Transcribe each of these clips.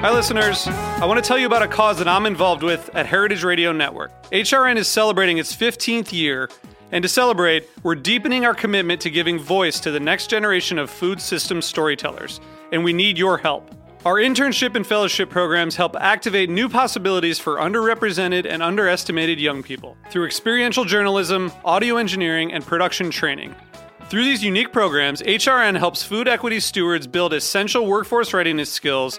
Hi, listeners. I want to tell you about a cause that I'm involved with at Heritage Radio Network. HRN is celebrating its 15th year, and to celebrate, we're deepening our commitment to giving voice to the next generation of food systems storytellers, and we need your help. Our internship and fellowship programs help activate new possibilities for underrepresented and underestimated young people through experiential journalism, audio engineering, and production training. Through these unique programs, HRN helps food equity stewards build essential workforce readiness skills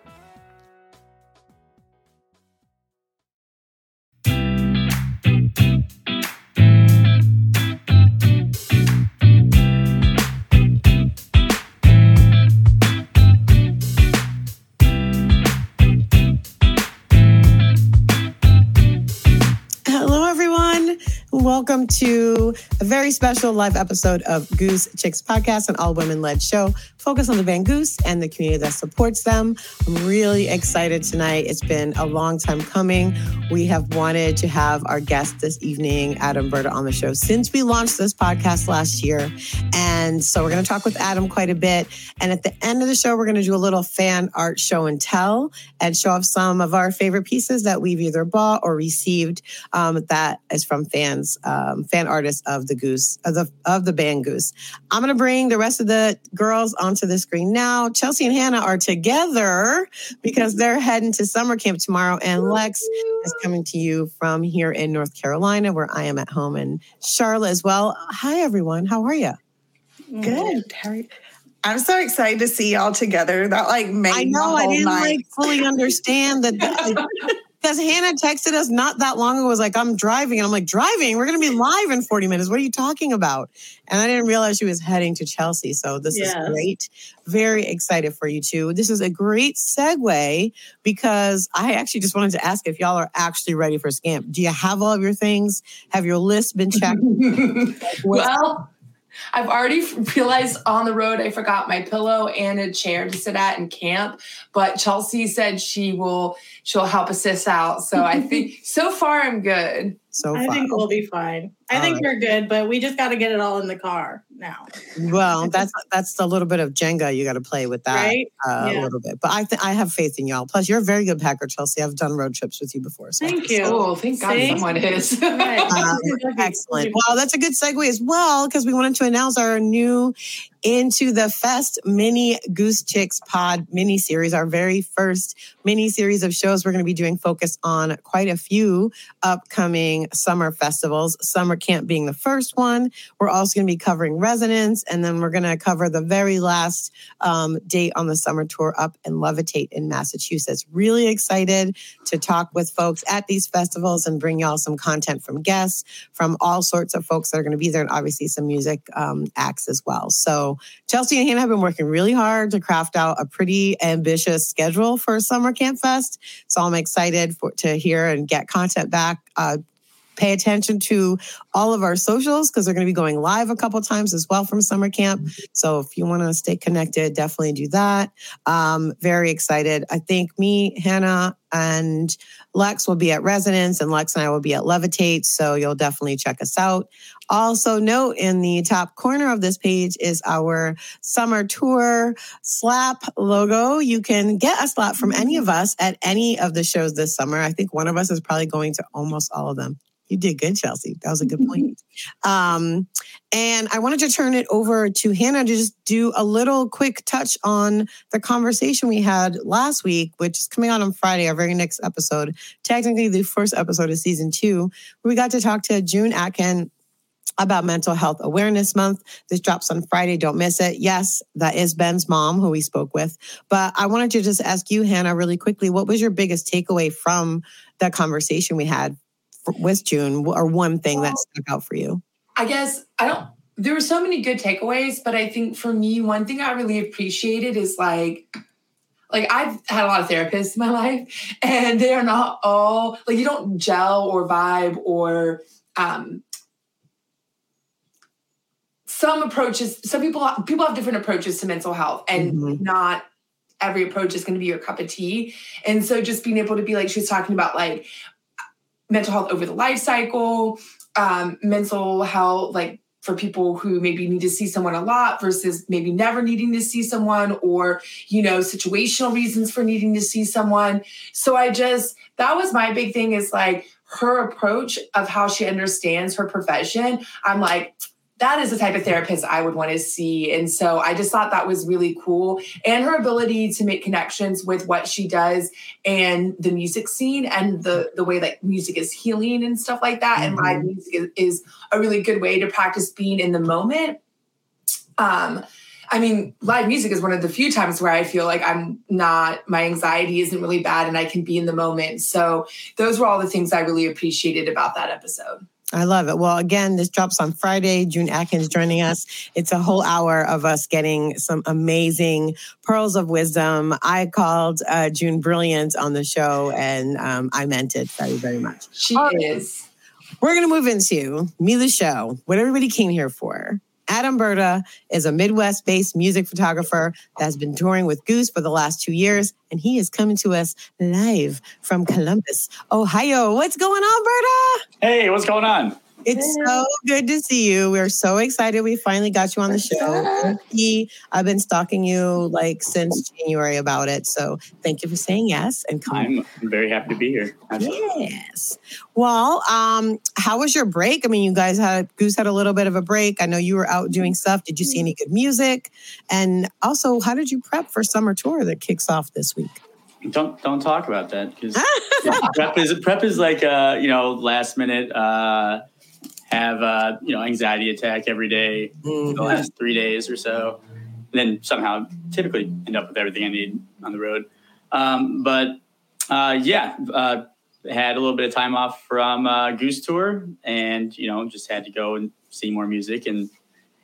Welcome to a very special live episode of Goose Chicks Podcast, an all women led show focused on the Van Goose and the community that supports them. I'm really excited tonight. It's been a long time coming. We have wanted to have our guest this evening, Adam Berta, on the show since we launched this podcast last year. And so we're going to talk with Adam quite a bit. And at the end of the show, we're going to do a little fan art show and tell and show off some of our favorite pieces that we've either bought or received um, that is from fans, um, fan artists of the Goose, of the, of the band Goose. I'm going to bring the rest of the girls onto the screen now. Chelsea and Hannah are together because they're heading to summer camp tomorrow, and Lex is coming to you from here in North Carolina, where I am at home in Charlotte as well. Hi, everyone. How are mm. you? Good. Harry. I'm so excited to see y'all together. That like made I know I didn't night. like fully understand that. Because Hannah texted us not that long ago, was like, I'm driving. And I'm like, driving? We're going to be live in 40 minutes. What are you talking about? And I didn't realize she was heading to Chelsea. So this Yes. is great. Very excited for you too. This is a great segue because I actually just wanted to ask if y'all are actually ready for scamp. Do you have all of your things? Have your list been checked? well, I've already realized on the road I forgot my pillow and a chair to sit at in camp. But Chelsea said she will she'll help assist out. So I think so far I'm good. So I far. think we'll be fine. I All think right. we're good, but we just got to get it all in the car now. Well, that's that's a little bit of Jenga you got to play with that Right? uh, a little bit. But I th- I have faith in y'all. Plus, you're a very good packer, Chelsea. I've done road trips with you before. So Thank you. Oh, thank God See? someone is. Right. Um, excellent. Well, that's a good segue as well because we wanted to announce our new Into the Fest mini Goose Chicks Pod mini series, our very first mini series of shows. We're going to be doing focus on quite a few upcoming summer festivals. Summer Camp being the first one. We're also going to be covering Resonance, and then we're going to cover the very last um, date on the summer tour up in Levitate in Massachusetts. Really excited to talk with folks at these festivals and bring y'all some content from guests, from all sorts of folks that are going to be there, and obviously some music um, acts as well. So Chelsea and Hannah have been working really hard to craft out a pretty ambitious schedule for Summer Camp Fest. So I'm excited for, to hear and get content back. Uh, pay attention to all of our socials because they're going to be going live a couple times as well from summer camp. So if you want to stay connected, definitely do that. Um, very excited. I think me, Hannah, and Lex will be at Resonance, and Lex and I will be at Levitate. So you'll definitely check us out. Also, note in the top corner of this page is our summer tour slap logo. You can get a slap from any of us at any of the shows this summer. I think one of us is probably going to almost all of them. You did good, Chelsea. That was a good point. Um, and I wanted to turn it over to Hannah to just do a little quick touch on the conversation we had last week, which is coming out on Friday, our very next episode, technically the first episode of season two, where we got to talk to June Atkind about Mental Health Awareness Month. This drops on Friday. Don't miss it. Yes, that is Ben's mom who we spoke with. But I wanted to just ask you, Hannah, really quickly, what was your biggest takeaway from that conversation we had with June, or one thing that stuck out for you? I guess I don't. There were so many good takeaways, but I think for me, one thing I really appreciated is like like I've had a lot of therapists in my life, and they are not all like you don't gel or vibe or um some approaches some people people have different approaches to mental health and mm-hmm. not every approach is going to be your cup of tea and so just being able to be like she's talking about like mental health over the life cycle um mental health like for people who maybe need to see someone a lot versus maybe never needing to see someone or you know situational reasons for needing to see someone. So i just that was my big thing is like her approach of how she understands her profession. I'm like that is the type of therapist I would want to see. And so I just thought that was really cool. And her ability to make connections with what she does and the music scene and the, the way that music is healing and stuff like that. Mm-hmm. And live music is, is, a really good way to practice being in the moment. Um, I mean, live music is one of the few times where I feel like I'm not, my anxiety isn't really bad and I can be in the moment. So those were all the things I really appreciated about that episode. I love it. Well, again, this drops on Friday. June Atkind's joining us. It's a whole hour of us getting some amazing pearls of wisdom. I called uh, June brilliant on the show, and um, I meant it very, very much. She is. We're going to move into Me the Show, what everybody came here for. Adam Berta is a Midwest based music photographer that has been touring with Goose for the last two years, and he is coming to us live from Columbus, Ohio. What's going on, Berta? Hey, what's going on? It's so good to see you. We're so excited we finally got you on the show. I've been stalking you like since January about it. So thank you for saying yes and coming. I'm very happy to be here. Absolutely. Yes. Well, um, how was your break? I mean, you guys had Goose had a little bit of a break. I know you were out doing stuff. Did you see any good music? And also, how did you prep for summer tour that kicks off this week? Don't don't talk about that because prep is prep is like uh you know last minute uh have a you know anxiety attack every day mm-hmm. the last three days or so, and then somehow typically end up with everything I need on the road. Um, but uh, yeah, uh, had a little bit of time off from uh, Goose Tour, and you know just had to go and see more music and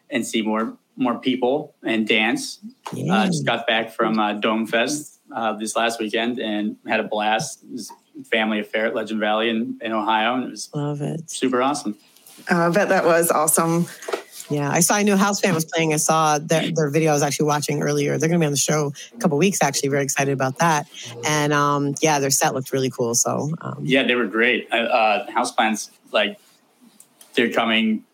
and see more more people and dance. Yeah. Uh, just got back from uh, Dome Fest uh, this last weekend and had a blast. It was family affair at Legend Valley in, in Ohio, and it was love it super awesome. Uh, I bet that was awesome. Yeah, I saw I knew Houseplant was playing. I saw their, their video I was actually watching earlier. They're going to be on the show a couple weeks, actually. Very excited about that. And um, yeah, their set looked really cool. So um, yeah, they were great. Uh, Houseplants, like they're coming,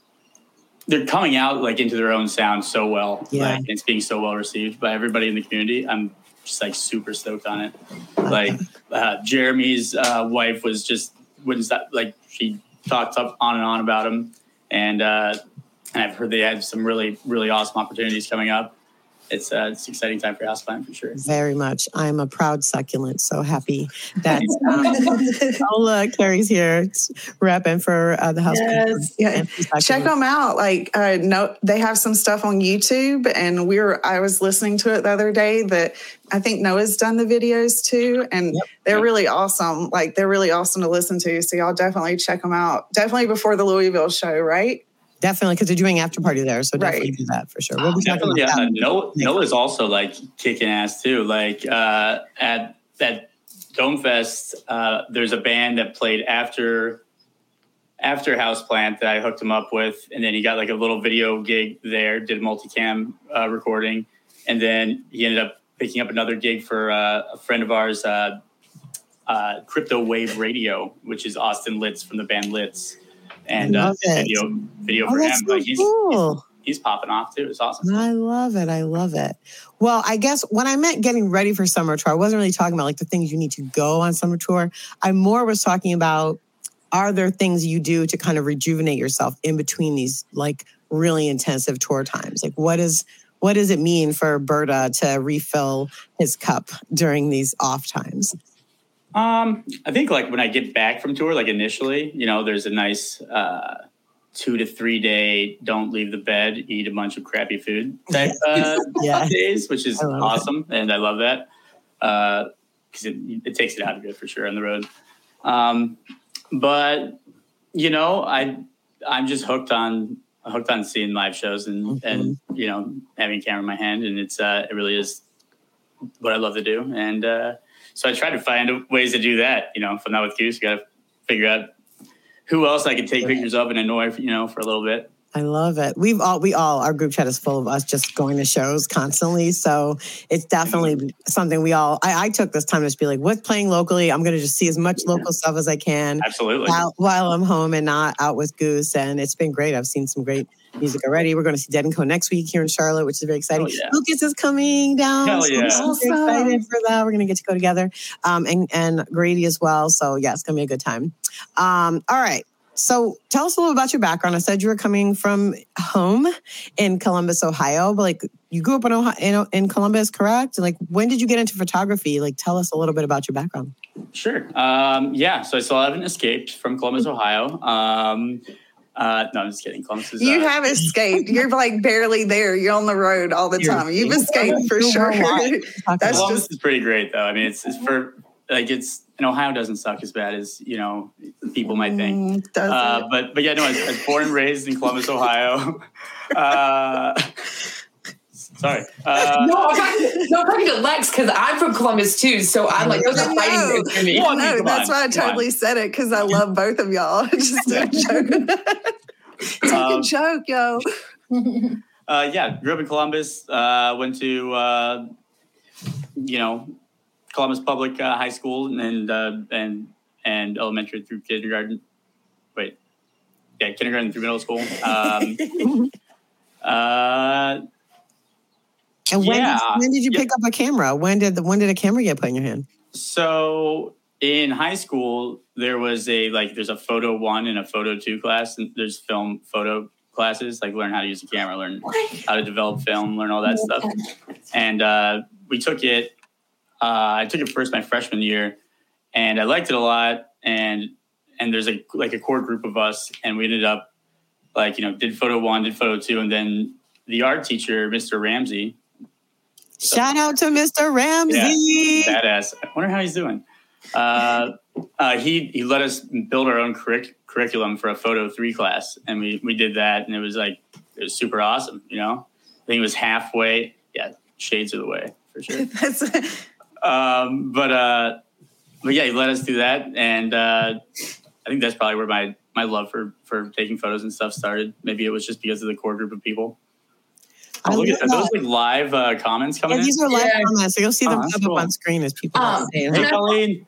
they're coming out like into their own sound so well. Yeah, like, it's being so well received by everybody in the community. I'm just like super stoked on it. Like uh, Jeremy's uh, wife was just wouldn't stop. Like she talked up on and on about them, and uh, and I've heard they have some really really awesome opportunities coming up. It's uh, it's an exciting time for Houseplant for sure. Very much. I'm a proud succulent, so happy that um, Ola Carrie's here repping for uh, the house. Yes, yeah. Check them out. Like, uh, no, they have some stuff on YouTube, and we are I was listening to it the other day. That I think Noah's done the videos too, and yep. they're yep. really awesome. Like, they're really awesome to listen to. So y'all definitely check them out. Definitely before the Louisville show, right? Definitely, because they're doing after party there, so definitely right. do that for sure. We'll definitely, yeah. Noah, Noah's also like kicking ass too. Like uh, at at Dome Fest, uh, there's a band that played after after Houseplant that I hooked him up with, and then he got like a little video gig there, did a multicam uh, recording, and then he ended up picking up another gig for uh, a friend of ours, uh, uh, Crypto Wave Radio, which is Austin Litz from the band Litz and uh, video video oh, for him. So he's, cool. he's, he's popping off too. It's awesome. I love it. I love it. Well, I guess when I meant getting ready for summer tour, I wasn't really talking about like the things you need to go on summer tour. I more was talking about are there things you do to kind of rejuvenate yourself in between these like really intensive tour times? Like what is what does it mean for Berta to refill his cup during these off times? Um, I think like when I get back from tour, like initially, you know, there's a nice uh, two to three day don't leave the bed, eat a bunch of crappy food type uh, Yeah. days, which is awesome, and I love that because it, it takes it out of you for sure on the road. Um, but you know, I I'm just hooked on hooked on seeing live shows and and you know having a camera in my hand, and it's uh, it really is what I love to do, and uh, so I tried to find ways to do that. You know, if I'm not with Goose, got to figure out who else I can take pictures of and annoy, you know, for a little bit. I love it. We've all we all our group chat is full of us just going to shows constantly. So it's definitely mm-hmm. something we all I, I took this time to just be like, what's playing locally? I'm gonna just see as much local stuff as I can Absolutely. while, while I'm home and not out with Goose. And it's been great. I've seen some great music already. We're going to see Dead and Co next week here in Charlotte, which is very exciting. Yeah. Lucas is coming down. Hell so yeah. I'm super Awesome. excited for that. We're going to get to go together. Um, and, and Grady as well. So yeah, it's going to be a good time. Um, all right. So tell us a little about your background. I said you were coming from home in Columbus, Ohio, but like you grew up in Ohio, in, in Columbus, correct? And like when did you get into photography? Like tell us a little bit about your background. Sure. Um, yeah. So I still haven't escaped from Columbus, Ohio. Um, uh, no, I'm just kidding. Columbus is. You uh, have escaped. You're like barely there. You're on the road all the time. You've escaped for sure. worldwide. That's Columbus just- is pretty great, though. I mean, it's, it's for like it's and Ohio doesn't suck as bad as you know people might think. Mm, Uh, but but yeah, no, I was, I was born and raised in Columbus, Ohio. Uh, sorry. Uh, no, I'm talking, no, I'm talking to Lex because I'm from Columbus too. So I'm like, those are fighting words for me. Well, no, come that's on, why I come on. totally said it because I love both of y'all. Just a joke. Take a Um, joke, yo. Uh, yeah, grew up in Columbus. Uh, went to uh, you know Columbus Public uh, High School and uh, and and elementary through kindergarten. Wait, yeah, kindergarten through middle school. Um, uh, And when, Yeah. did, when did you Yeah. pick up a camera? When did the when did a camera get put in your hand? so in high school, there was a like there's a photo one and a photo two class, and there's film photo classes like learn how to use a camera, learn how to develop film, learn all that stuff. and uh, we took it. Uh, I took it first my freshman year, and I liked it a lot. And and there's a like a core group of us, and we ended up like you know did photo one, did photo two, and then the art teacher, Mr. Ramsey, Shout out to Mr. Ramsey. badass. I wonder how he's doing. Uh, uh, he he let us build our own curric- curriculum for a photo three class, and we we did that, and it was like it was super awesome. You know, I think it was halfway. Yeah, shades of the way for sure. That's um, but uh, but yeah, he let us do that, and uh, I think that's probably where my my love for for taking photos and stuff started. Maybe it was just because of the core group of people. I Oh, look at that. Those like live uh, comments coming Yeah, in. these are live Yeah. comments, so you'll see them Oh, pop cool. up on screen as people Um, say. Hey, Colleen.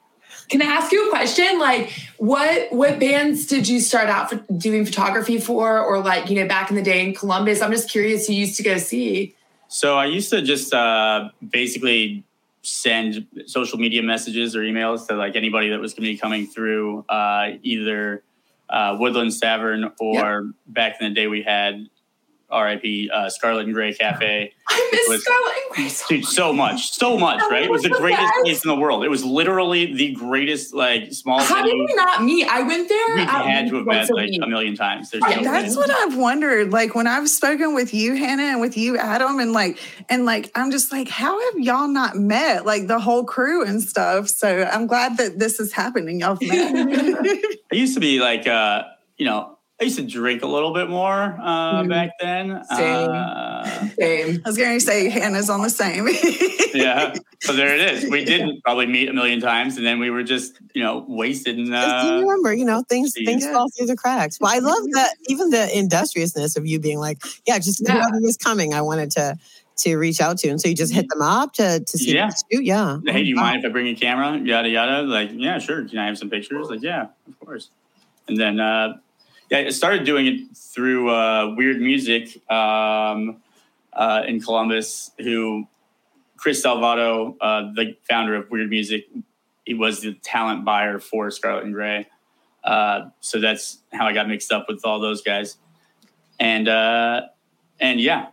Can I ask you a question? Like, what what bands did you start out for doing photography for, or like you know back in the day in Columbus? I'm just curious. You used to go see. So I used to just uh, basically send social media messages or emails to like anybody that was going to be coming through uh, either uh, Woodlands Tavern or back in the day we had RIP uh, Scarlet and Gray Cafe. I miss was- Scarlet and Grace. so Dude, so much, so much, right? It was the greatest best. place in the world. It was literally the greatest, like small How did we not meet? I went there. We had to have met like a million times. There's Right, no That's what I've wondered. Like when I've spoken with you, Hannah, and with you, Adam, and like, and like, I'm just like, how have y'all not met? Like the whole crew and stuff. So I'm glad that this is happening. y'all met. I used to be like, uh, you know, I used to drink a little bit more uh, Mhm. back then. Same. Uh, Same. I was going to say Hannah's on the same. yeah. So there it is. We didn't probably meet a million times, and then we were just, you know, wasted. And Just uh, remember, you know, things see. things fall through the cracks. Well, I love that even the industriousness of you being like, yeah, just Yeah. whoever was coming, I wanted to to reach out to, and so you just hit them up to to see Yeah. the shoot. Yeah. hey, do you wow. mind if I bring a camera? Yada yada. Like, yeah, sure. Can I have some pictures? Like, yeah, of course. And then, uh, yeah, I started doing it through uh, Weird Music um, uh, in Columbus, who Chris Salvato, uh, the founder of Weird Music, he was the talent buyer for Scarlet and Gray. Uh, so that's how I got mixed up with all those guys. And uh, and yeah,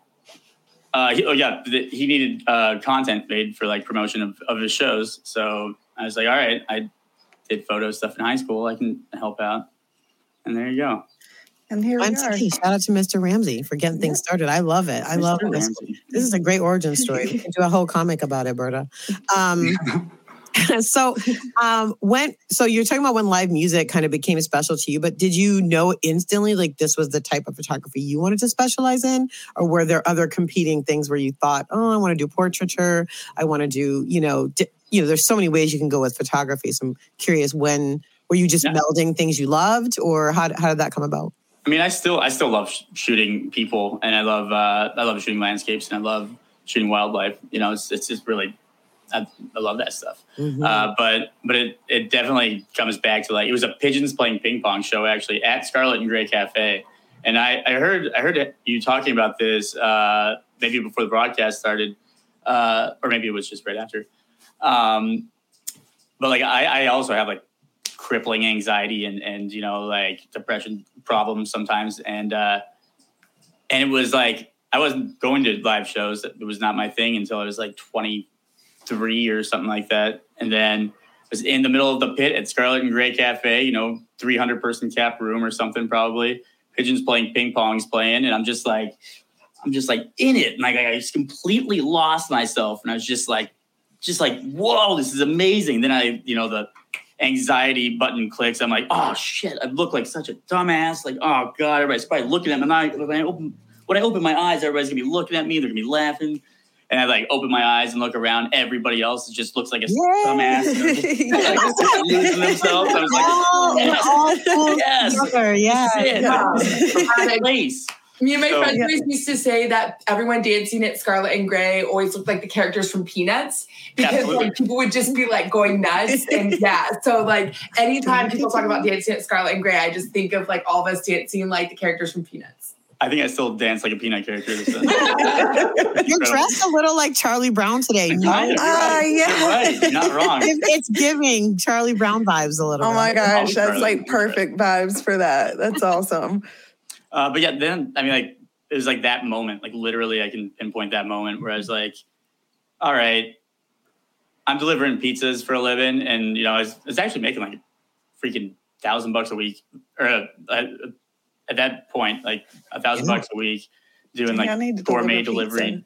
uh, he, oh yeah, he needed content made for like promotion of, of his shows. So I was like, all right, I did photo stuff in high school. I can help out. And there you go. And here I'm we are. saying, shout out to Mr. Ramsey for getting things started. I love it. I Mr. love this. Ramsey. This is a great origin story. We can do a whole comic about it, Berta. Um, so um when so you're talking about when live music kind of became special to you but did you know instantly like this was the type of photography you wanted to specialize in or were there other competing things where you thought oh i want to do portraiture i want to do you know di- you know there's so many ways you can go with photography so i'm curious when were you just Yeah. melding things you loved or how, how did that come about I mean, I still I still love sh- shooting people, and I love uh, I love shooting landscapes, and I love shooting wildlife. You know, it's it's just really I, I love that stuff. Mm-hmm. Uh, but but it it definitely comes back to like it was a pigeons playing ping pong show actually at Scarlet and Gray Cafe, and I I heard I heard you talking about this uh, maybe before the broadcast started, uh, or maybe it was just right after. Um, but like I, I also have like crippling anxiety and and you know like depression problems sometimes. And uh and it was like i wasn't going to live shows. It was not my thing until i was like 23 or something like that. And then I was in the middle of the pit at scarlet and gray cafe you know 300 person cap room or something probably. Pigeons playing ping pong's playing and i'm just like i'm just like in it. And like i just completely lost myself. And i was just like just like whoa this is amazing. Then i you know the anxiety button clicks. I'm like, oh shit, I look like such a dumbass. Like, oh god, everybody's probably looking at me. When I open when I open my eyes, everybody's gonna be looking at me. They're gonna be laughing. And I like open my eyes and look around. Everybody else just looks like a dumbass. They're like, losing themselves. I was like, yes, yes, together, yeah. that's it. Perfect place. Me and my So- friends always used to say that everyone dancing at Scarlet and Gray always looked like the characters from Peanuts because Absolutely. like people would just be like going nuts and yeah. So like anytime people talk about dancing at Scarlet and Gray, I just think of like all of us dancing like the characters from Peanuts. I think I still dance like a peanut character. So. You're dressed a little like Charlie Brown today. No, Kind of, you're Ah, right. yeah. You're right. Not wrong. It's giving Charlie Brown vibes a little Oh bit. my gosh, that's like perfect vibes for that. That's awesome. Uh, but yeah, then I mean, like it was like that moment, like literally, I can pinpoint that moment where I was like, "All right, I'm delivering pizzas for a living, and you know, I was, I was actually making like freaking thousand bucks a week, or uh, uh, at that point, like a thousand bucks a week, doing Yeah, I need to like gourmet deliver delivery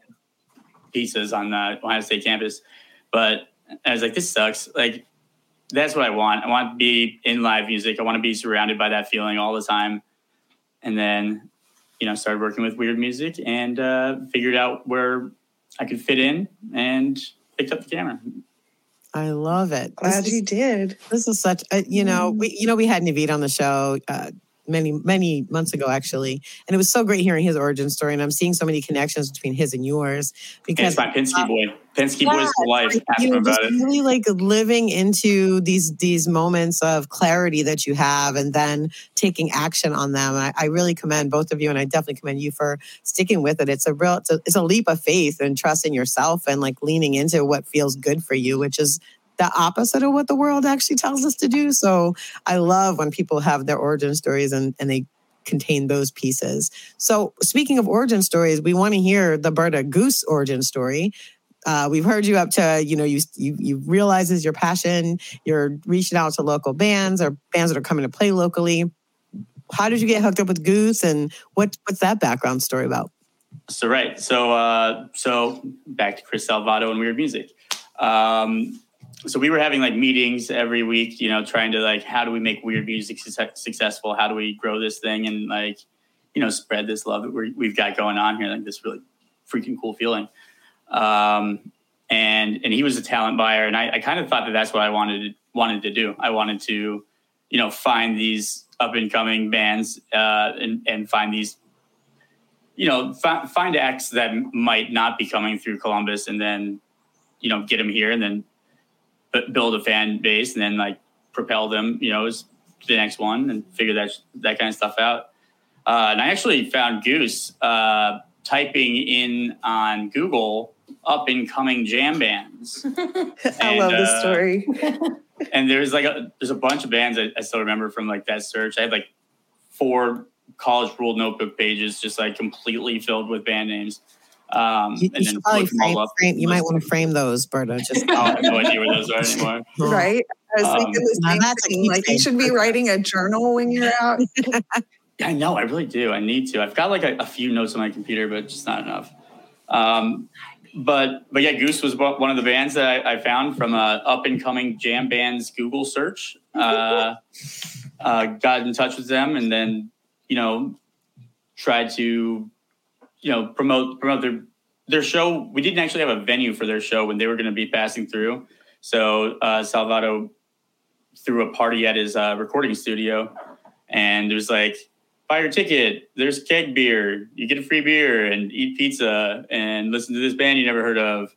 pizzas on the Ohio State campus. But I was like, this sucks. Like that's what I want. I want to be in live music. I want to be surrounded by that feeling all the time. And then, you know, started working with weird music and uh, figured out where I could fit in and picked up the camera. I love it. Glad this, you is, did. this is such a, you know, we you know we had Naveed on the show uh, many many months ago actually, and it was so great hearing his origin story, and I'm seeing so many connections between his and yours And because it's my Penske uh, boy. Penske Yeah, boys for life. like, you about it. really like living into these these moments of clarity that you have and then taking action on them I, I really commend both of you and i definitely commend you for sticking with it it's a real it's a, it's a leap of faith and trust in yourself and like leaning into what feels good for you which is the opposite of what the world actually tells us to do so i love when people have their origin stories and and they contain those pieces so speaking of origin stories we want to hear the berta goose origin story uh, we've heard you up to you know you you you realize is your passion. You're reaching out to local bands or bands that are coming to play locally. How did you get hooked up with Goose, and what what's that background story about? So right. So uh, so back to Chris Salvato and weird music. Um, so we were having like meetings every week, you know, trying to like how do we make weird music success- successful? How do we grow this thing and like you know spread this love that we're, we've got going on here? Like this really freaking cool feeling. Um, and and he was a talent buyer, and I, I kind of thought that that's what I wanted wanted to do. I wanted to, you know, find these up and coming bands uh, and and find these you know, fi- find acts that might not be coming through Columbus, and then, you know, get them here, and then build a fan base, and then like propel them, you know, to the next one, and figure that that kind of stuff out. Uh, and I actually found Goose uh, typing in on Google up and coming jam bands. I And, love this uh, story. and there's like a there's a bunch of bands I, I still remember from like that search. I had like four college ruled notebook pages just like completely filled with band names. Um, You, you should probably looked them all frame, up. frame. You might want to frame those, Berta. Just I have no idea where those are anymore. Right? I was Um, thinking the same thing. Like you should be writing a journal when you're out. Yeah, I know. I really do. I need to. I've got like a, a few notes on my computer, but just not enough. Um, but but yeah, Goose was one one of the bands that I, I found from a up and coming jam bands Google search. Uh, uh, got in touch with them, and then you know tried to you know promote promote their their show. We didn't actually have a venue for their show when they were going to be passing through. So uh, Salvato threw a party at his uh, recording studio, and it was like buy your ticket. There's keg beer. You get a free beer and eat pizza and listen to this band you never heard of.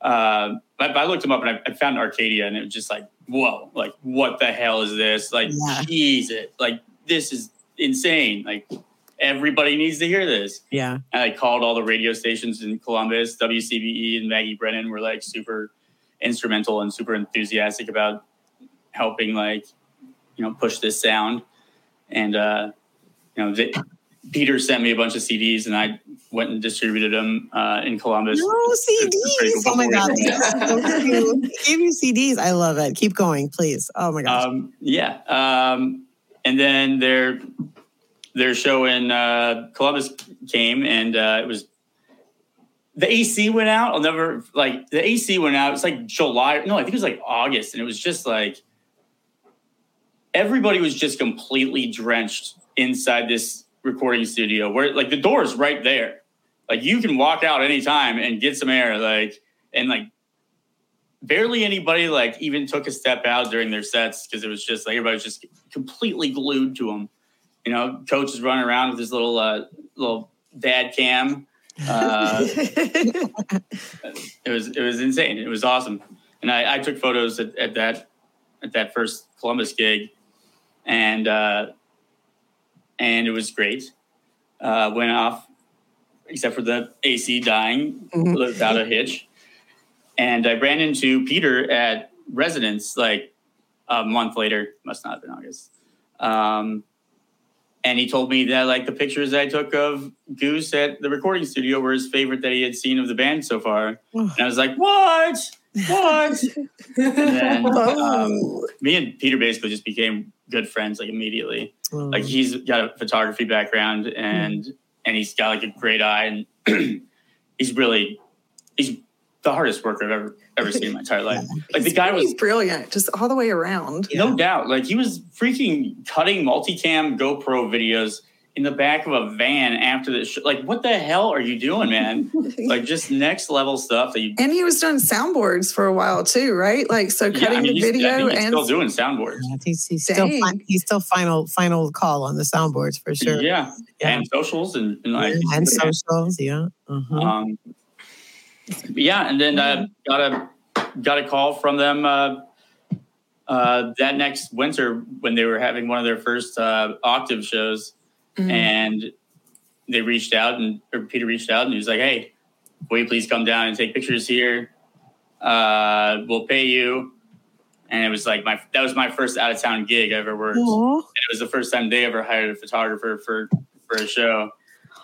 Uh, I, I looked them up and I, I found Arcadia and it was just like, whoa, like what the hell is this? Like, Yeah. Jesus, like this is insane. Like everybody needs to hear this. yeah. And I called all the radio stations in Columbus. WCBE and Maggie Brennan were like super instrumental and super enthusiastic about helping, like, you know, push this sound. And, uh, you know, they, Peter sent me a bunch of CDs and I went and distributed them uh, in Columbus. No CDs. cool Oh my god. before So cute. Give you CDs. I love it. Keep going, please. Oh my gosh. Um, yeah. Um, and then their their show in uh, Columbus came, and uh, it was the AC went out. I'll never like the AC went out. It's like July. No, I think it was like August, and it was just like everybody was just completely drenched inside this recording studio, where like the door is right there. Like you can walk out anytime and get some air. Like and like barely anybody like even took a step out during their sets because it was just like everybody was just completely glued to them. You know, coach is running around with his little uh, little dad cam. Uh, it was it was insane. It was awesome, and I, I took photos at, at that at that first Columbus gig, and uh, and it was great. Uh, went off, except for the AC dying Mhm. without a hitch. And I ran into Peter at Resonance like a month later. Must not have been August. Um, and he told me that like the pictures I took of Goose at the recording studio were his favorite that he had seen of the band so far. And I was like, what? What? and then um, Oh. me and Peter basically just became good friends like immediately. Oh. Like he's got a photography background and and he's got like a great eye and he's really he's the hardest worker I've ever ever seen in my entire life. Like the guy was brilliant, just all the way around. no doubt. Like he was freaking cutting multicam GoPro videos in the back of a van after the show. Like, what the hell are you doing, man? like, just next level stuff that you. And he was doing soundboards for a while too, right? Like so Yeah, cutting I mean, the video and still doing soundboards. Yeah, he's, he's still fi- he's still final final call on the soundboards for sure. Yeah. Yeah. and socials and, and like and socials. Yeah. Uh-huh. Um, yeah, and then uh, got a got a call from them uh, uh, that next winter when they were having one of their first uh, octave shows, Mm. and they reached out and or Peter reached out and he was like, "Hey, will you please come down and take pictures here? Uh, we'll pay you." And it was like my that was my first out of town gig I ever worked. Aw. And it was the first time they ever hired a photographer for for a show.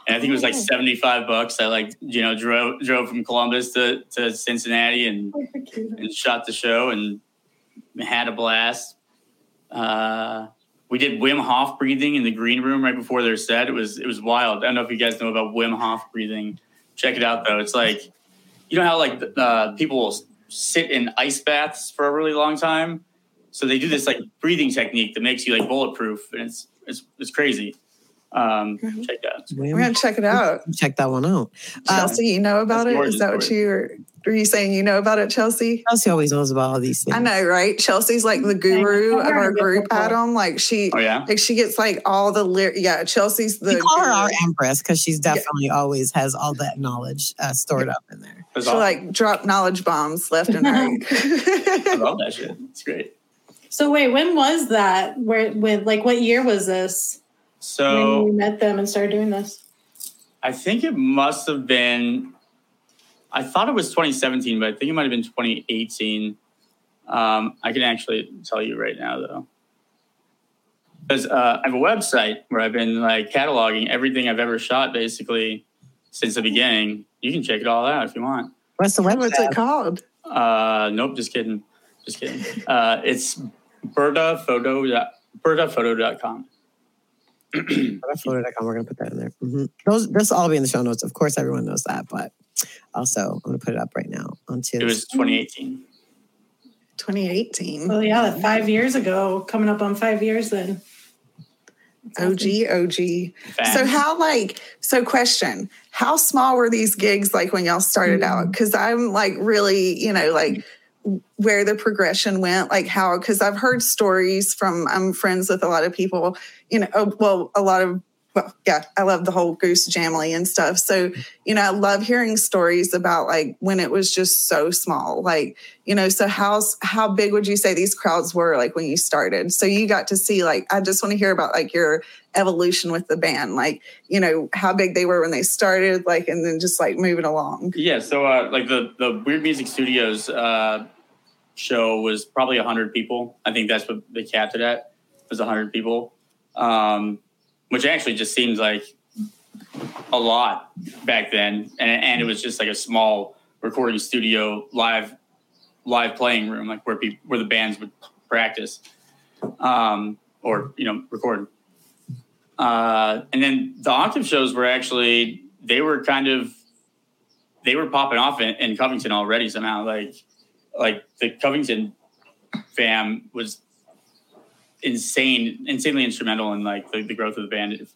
And I think it was like seventy five bucks. I like you know drove drove from Columbus to, to Cincinnati and and shot the show and had a blast. Uh, we did Wim Hof breathing in the green room right before their set. It was it was wild. I don't know if you guys know about Wim Hof breathing. Check it out though. It's like you know how like uh, people will sit in ice baths for a really long time. So they do this like breathing technique that makes you like bulletproof, and it's it's it's crazy. Um, check it out. we're gonna check it out. Check that one out. Uh, Chelsea, you know about That's it? that what you were, were you saying you know about it, Chelsea? Chelsea always knows about all these things. I know, right? Chelsea's like the guru of our group, Before. Adam. Like she Oh yeah, like she gets like all the lyric yeah, Chelsea's the we call her our empress because she's definitely always has all that knowledge uh, stored up in there. That's She awesome. like drop knowledge bombs left and I right. love that shit. It's great. So wait, when was that? Where with like what year was this when So you met them and started doing this? I think it must have been I thought it was 2017, but I think it might have been 2018. Um, I can actually tell you right now, though. Because uh, I have a website where I've been like cataloging everything I've ever shot basically since the beginning. You can check it all out if you want. What's the website? What's it called? Uh, nope, just kidding. Just kidding. Uh, it's bertaphoto, bertaphoto.com. Photo.com. We're gonna put that in there. Mhm. Those this will all be in the show notes. Of course, everyone knows that, but also I'm gonna put it up right now onto. It was 2018. 2018. Well, yeah, five years ago, coming up on five years then. OG, OG. Facts. So how like so question, how small were these gigs like when y'all started out? Cuz I'm like really, you know, like where the progression went, like how cuz I've heard stories from I'm friends with a lot of people, you know, oh, well a lot of well, yeah, I love the whole Goose Jamily and stuff. So, you know, I love hearing stories about like when it was just so small. Like, you know, so how's how big would you say these crowds were like when you started? So you got to see like I just want to hear about like your evolution with the band, like, you know, how big they were when they started, like and then just like moving along. Yeah, so uh, like the the Weird Music Studios uh, show was probably hundred people. I think that's what they capped it at was hundred people, um, which actually just seems like a lot back then, and and it was just like a small recording studio, live live playing room, like where people where the bands would practice, um, or you know record. Uh, and then the octave shows were actually they were kind of they were popping off in, in Covington already somehow. Like like the Covington fam was insane, insanely instrumental in like the, the growth of the band,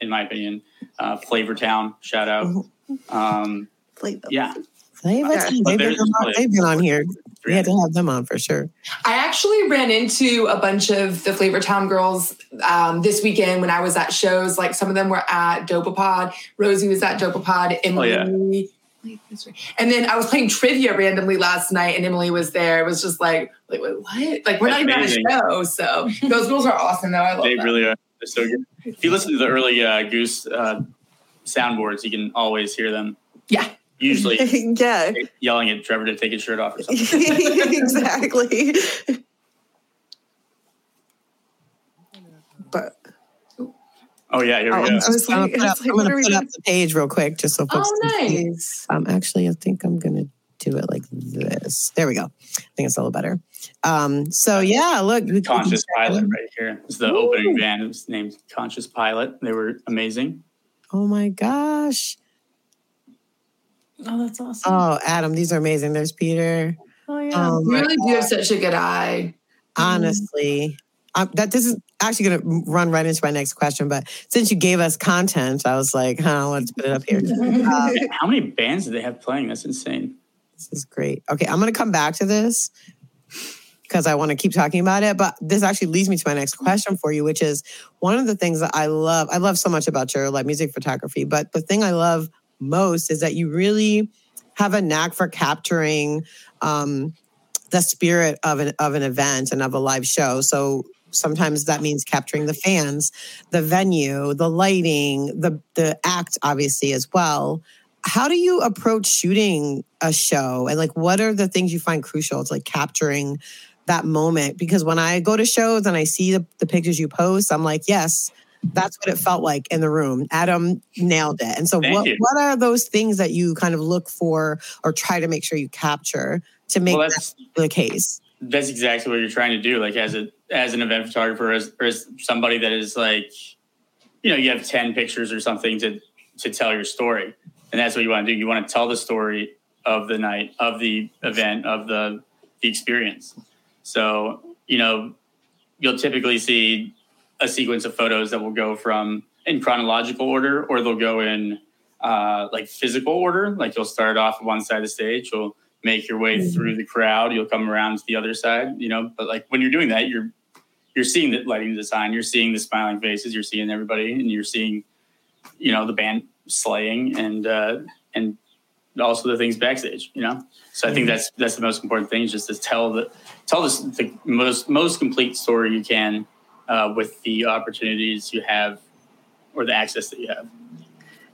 in my opinion. Uh, Flavor Town, shout out. Um, Flavor. yeah, Flavor Town, But They've been, on, like- they've been on here. We had to have them on for sure. I actually ran into a bunch of the Flavortown girls um, this weekend when I was at shows. Like some of them were at Dopapod. Rosie was at Dopapod. Emily. yeah. And then I was playing trivia randomly last night, and Emily was there. It was just like, like what? Like we're That's not even amazing. at a show. So those girls are awesome, though. I love they them. really are. They're so good. If you listen to the early uh, Goose uh, soundboards, you can always hear them. Yeah. Usually yeah. yelling at Trevor to take his shirt off or something. exactly. Oh yeah, here I we go. was I'm gonna put up, like, I'm gonna are we put up the page real quick just so folks Oh, can see. nice. Um, actually, I think I'm gonna do it like this. There we go. I think it's a little better. Um, so yeah, look, we- Conscious Pilot right here. It's the opening band. It was named Conscious Pilot. They were amazing. Oh my gosh. Oh, that's awesome. Oh, Adam, these are amazing. There's Peter. oh yeah. Oh You my really do have such a good eye. honestly um, that this is actually going to run right into my next question but since you gave us content i was like huh, let's put it up here Uh, Man, How many bands do they have playing? That's insane. this is great okay i'm going to come back to this because i want to keep talking about it but this actually leads me to my next question for you which is one of the things that i love i love so much about your like music photography but the thing i love most is that you really have a knack for capturing um, the spirit of an of an event and of a live show. So sometimes that means capturing the fans, the venue, the lighting, the the act obviously as well. How do you approach shooting a show and like what are the things you find crucial to like capturing that moment? Because when I go to shows and I see the, the pictures you post, I'm like, yes, that's what it felt like in the room. Adam nailed it. And so Thank what you. what are those things that you kind of look for or try to make sure you capture to make Well, that the case? that's exactly what you're trying to do. Like as a as an event photographer, as, or as somebody that is like, you know, you have ten pictures or something to to tell your story, and that's what you want to do. You want to tell the story of the night, of the event, of the the experience. So you know, you'll typically see a sequence of photos that will go from in chronological order, or they'll go in uh, like physical order. Like you'll start off one side of the stage, you'll make your way through the crowd, you'll come around to the other side, you know. But like when you're doing that, you're you're seeing the lighting design, you're seeing the smiling faces, you're seeing everybody, and you're seeing, you know, the band slaying and uh, and also the things backstage, you know. So I think that's that's the most important thing is just to tell the tell this the most most complete story you can uh, with the opportunities you have or the access that you have.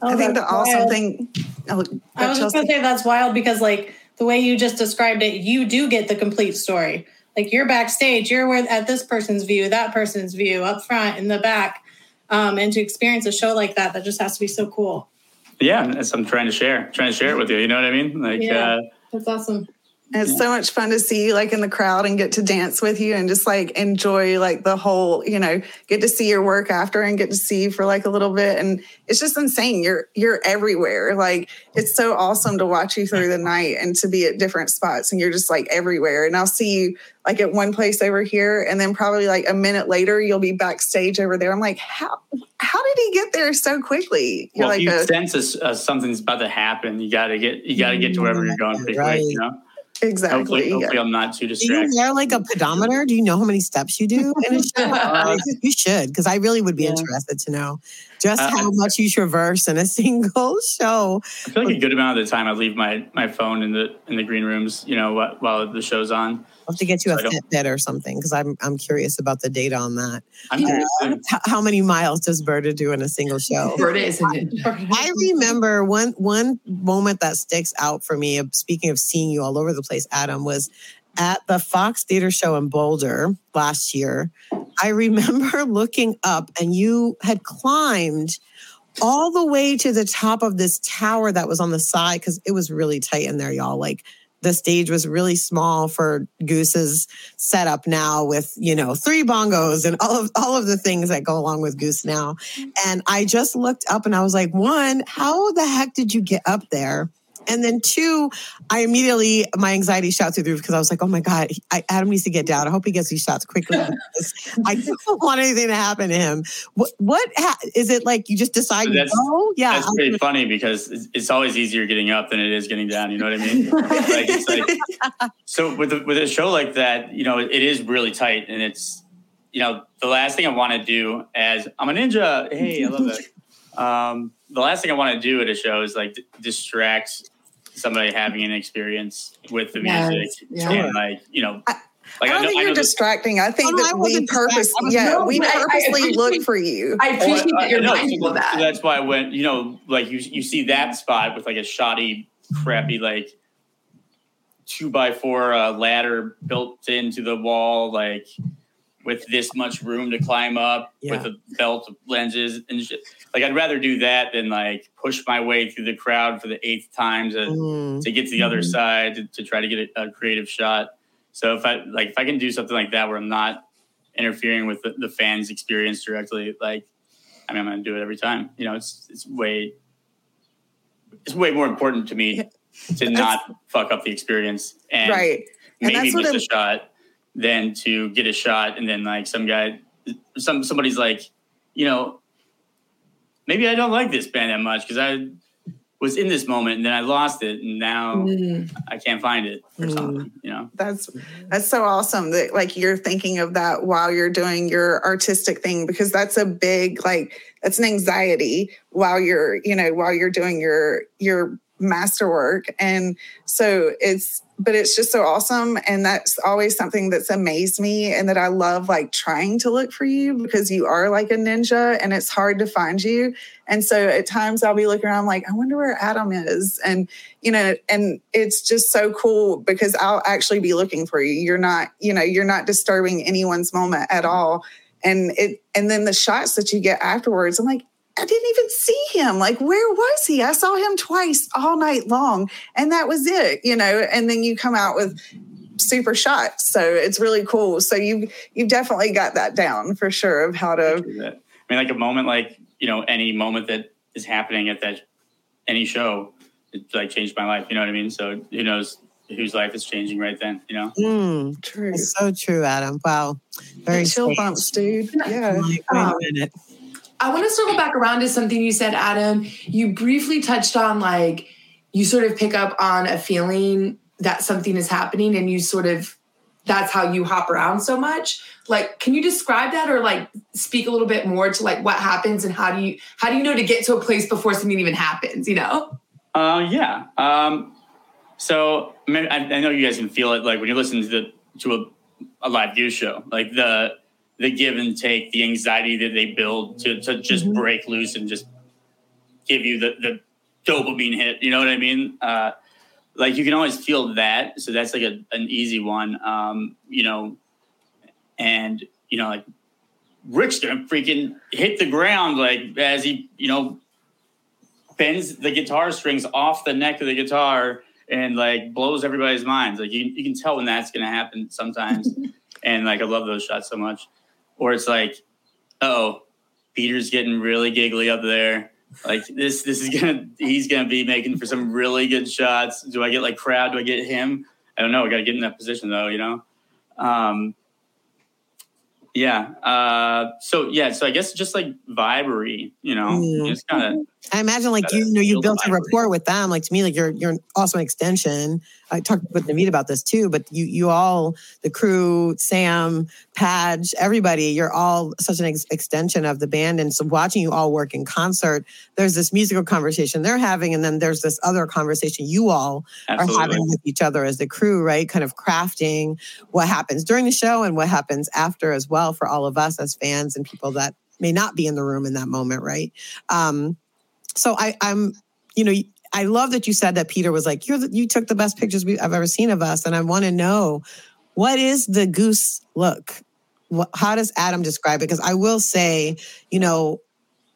Oh, I think the awesome thing. Oh, I was just going to say that's wild because, like, the way you just described it, you do get the complete story. Like, you're backstage, you're at this person's view, that person's view, up front, in the back. Um, and to experience a show like that, that just has to be so cool. Yeah, that's I'm trying to share, trying to share it with you. You know what I mean? Like, yeah, uh, that's awesome. And it's so much fun to see you like in the crowd and get to dance with you and just like enjoy like the whole, you know, get to see your work after and get to see you for like a little bit. And it's just insane. You're you're everywhere. Like it's so awesome to watch you through the night and to be at different spots and you're just like everywhere. And I'll see you like at one place over here and then probably like a minute later you'll be backstage over there. I'm like, how how did he get there so quickly? You're well, like if you a, sense uh, something's about to happen, you gotta get you gotta get to wherever you're going pretty right. quick, you know? Exactly. Hopefully, hopefully I'm not too distracted. Do you wear like a pedometer? Do you know how many steps you do in a show? uh, you should, because I really would be yeah. interested to know just uh, how much you traverse in a single show. I feel like a good amount of the time I leave my my phone in the in the green rooms, you know, while the show's on. I'll have to get you a Fitbit or something because I'm I'm curious about the data on that. I'm curious. Uh, how many miles does Berta do in a single show? Berta isn't? I remember one one moment that sticks out for me. Speaking of seeing you all over the place, Adam was at the Fox Theater Show in Boulder last year. I remember looking up and you had climbed all the way to the top of this tower that was on the side because it was really tight in there, y'all. Like the stage was really small for Goose's setup now with, you know, three bongos and all of all of the things that go along with Goose now. Mm-hmm. And I just looked up and I was like, one, how the heck did you get up there? And then two, I immediately my anxiety shot through the roof because I was like, "Oh my god, I, Adam needs to get down. I hope he gets these shots quickly. I don't want anything to happen to him." What what ha- is it like? You just decide so that's? Yeah, that's pretty funny because it's, always easier getting up than it is getting down. You know what I mean? like, it's like, so with a, with a show like that, you know, it is really tight, and it's you know the last thing I want to do as I'm a ninja. Hey, I love it. Um, the last thing I want to do at a show is like distract somebody having an experience with the music yes, and like you know. I, like, I don't I know, think you're distracting. I think that we purpose, yeah, no, we purposely I, look for you. I appreciate that you're mindful of that. So that's why when you know, like you you see that spot with like a shoddy, crappy like two by four uh, ladder built into the wall, like with this much room to climb up yeah. with a belt of lenses and shit. Like I'd rather do that than like push my way through the crowd for the eighth time to, mm. to get to the mm. other mm-hmm. side to, to, try to get a, a, creative shot. So if I like if I can do something like that where I'm not interfering with the, the fans' experience directly, like I mean I'm gonna do it every time. You know, it's it's way it's way more important to me to not fuck up the experience and right. And maybe miss a shot than to get a shot and then like some guy some somebody's like you know maybe i don't like this band that much because i was in this moment and then i lost it and now mm. i can't find it or mm. something you know that's that's so awesome that like you're thinking of that while you're doing your artistic thing because that's a big like that's an anxiety while you're you know while you're doing your your masterwork. And so it's but it's just so awesome. And that's always something that's amazed me and that i love like trying to look for you because you are like a ninja and it's hard to find you. And so at times i'll be looking around like i wonder where adam is. And you know and it's just so cool because i'll actually be looking for you. You're not you know you're not disturbing anyone's moment at all. And it and then the shots that you get afterwards i'm like I didn't even see him. Like, where was he? I saw him twice all night long, and that was it, you know. And then you come out with super shots, so it's really cool. So you you've definitely got that down for sure of how to. I mean, like a moment, like you know, any moment that is happening at that any show, it like changed my life. You know what I mean? So who knows whose life is changing right then? You know. Mm, true. It's so true, Adam. Wow. Very chill bumps, dude. Yeah. Wait a minute. I want to circle back around to something you said, Adam. You briefly touched on like you sort of pick up on a feeling that something is happening and you sort of that's how you hop around so much. Like can you describe that or like speak a little bit more to like what happens and how do you how do you know to get to a place before something even happens you know? Uh yeah. Um so I, mean, I, I know you guys can feel it like when you listen to the to a, a live view show like the the give and take, the anxiety that they build to, to just mm-hmm. break loose and just give you the the dopamine hit. You know what I mean? Uh, like you can always feel that, so that's like a, an easy one. Um, you know, and you know, like Rick's gonna freaking hit the ground like as he, you know, bends the guitar strings off the neck of the guitar and like blows everybody's minds. Like you, you can tell when that's gonna happen sometimes. and like I love those shots so much. Or it's like, oh, Peter's getting really giggly up there. Like this, this is gonna he's gonna be making for some really good shots. Do I get like crowd? Do I get him? I don't know. I gotta get in that position though, you know. Um, yeah. Uh, so yeah. So I guess just like vibery, you know, mm. just kind of. I imagine like you, you know you built a rapport with them. Like to me, like you're you're also an extension. I talked with Naveed about this too, but you you all the crew, Sam, Padge, everybody, you're all such an ex- extension of the band. And so watching you all work in concert, there's this musical conversation they're having, and then there's this other conversation you all Absolutely. are having with each other as the crew, right? Kind of crafting what happens during the show and what happens after as well for all of us as fans and people that may not be in the room in that moment, right? Um, so I, I'm, you know, I love that you said that Peter was like, "You're the, you took the best pictures I've ever seen of us," and I want to know what is the goose look. What, how does Adam describe it? Because I will say, you know,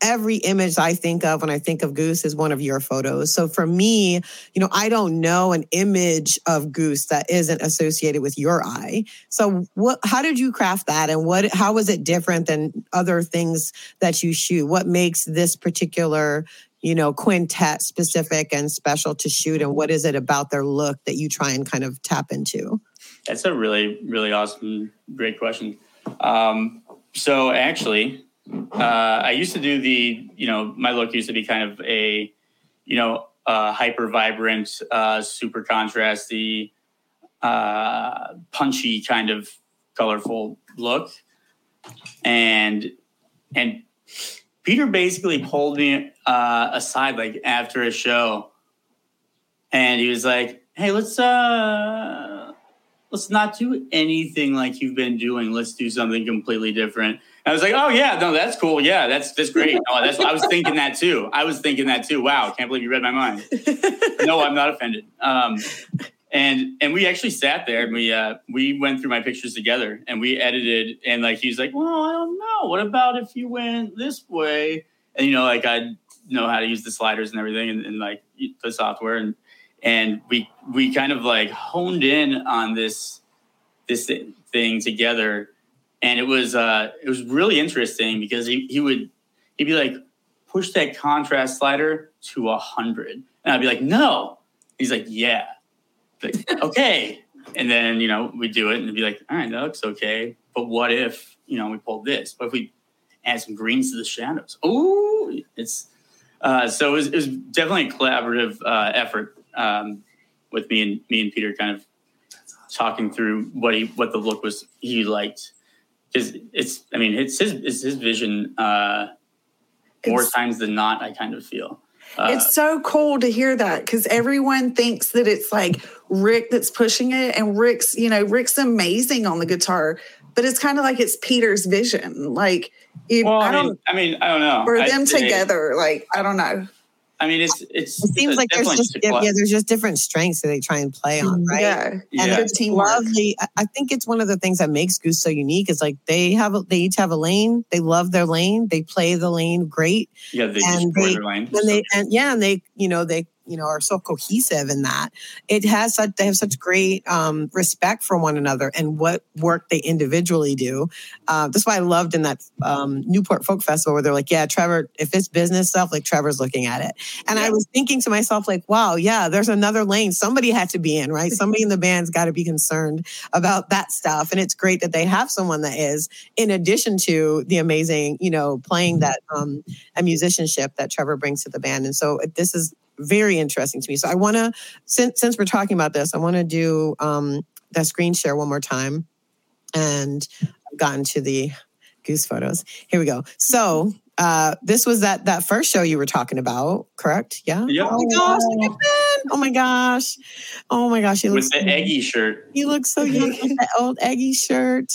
every image I think of when I think of Goose is one of your photos. So for me, you know, I don't know an image of Goose that isn't associated with your eye. So what how did you craft that and what how was it different than other things that you shoot? What makes this particular, you know, quintet specific and special to shoot and what is it about their look that you try and kind of tap into? That's a really really awesome great question. Um, so actually uh, I used to do the, you know, my look used to be kind of a, you know, uh, hyper vibrant, uh, super contrasty, uh, punchy kind of colorful look, and and Peter basically pulled me uh, aside like after a show, and he was like, "Hey, let's uh, let's not do anything like you've been doing. Let's do something completely different." I was like, oh yeah, no, that's cool. Yeah, that's that's great. Oh, that's I was thinking that too. I was thinking that too. Wow, can't believe you read my mind. no, I'm not offended. Um, and and we actually sat there and we uh, we went through my pictures together and we edited and like he was like, well, I don't know. What about if you went this way? And you know, like I know how to use the sliders and everything and, and like the software and and we we kind of like honed in on this this thing together and it was uh, it was really interesting because he, he would he'd be like push that contrast slider to hundred, and I'd be like no. He's like yeah, like, okay, and then you know we do it and it'd be like all right that looks okay, but what if you know we pulled this? What if we add some greens to the shadows? Oh, it's uh, so it was, it was, definitely a collaborative uh, effort um, with me and me and Peter kind of talking through what he what the look was he liked because it's I mean it's his it's his vision uh, more it's, times than not. I kind of feel. Uh, it's so cool to hear that because everyone thinks that it's like Rick that's pushing it, and Rick's you know Rick's amazing on the guitar, but it's kind of like it's Peter's vision. Like, if, well, I, I don't. Mean, I mean, I don't know. For them together, like I don't know. I mean, it's it's. It seems like there's just yeah, there's just different strengths that they try and play on, mm-hmm. right? Yeah, and yeah. it's lovely. I think it's one of the things that makes Goose so unique is like they have a, they each have a lane. They love their lane. They play the lane great. Yeah, they and they, their lane. And they and yeah, and they you know they you know are so cohesive in that. It has such they have such great um, respect for one another and what work they individually do. Uh, that's why i loved in that um, newport folk festival where they're like yeah trevor if it's business stuff like trevor's looking at it. And yeah. i was thinking to myself like wow yeah there's another lane somebody had to be in right? Somebody in the band's got to be concerned about that stuff and it's great that they have someone that is in addition to the amazing you know playing that um, a musicianship that trevor brings to the band. And so this is very interesting to me. So I want to, since since we're talking about this, I want to do um, the screen share one more time, and I've gotten to the goose photos. Here we go. So uh, this was that that first show you were talking about, correct? Yeah. Yep. Oh my gosh! Look at ben. Oh my gosh! Oh my gosh! He looks with the eggy shirt. He looks so young with that old eggy shirt.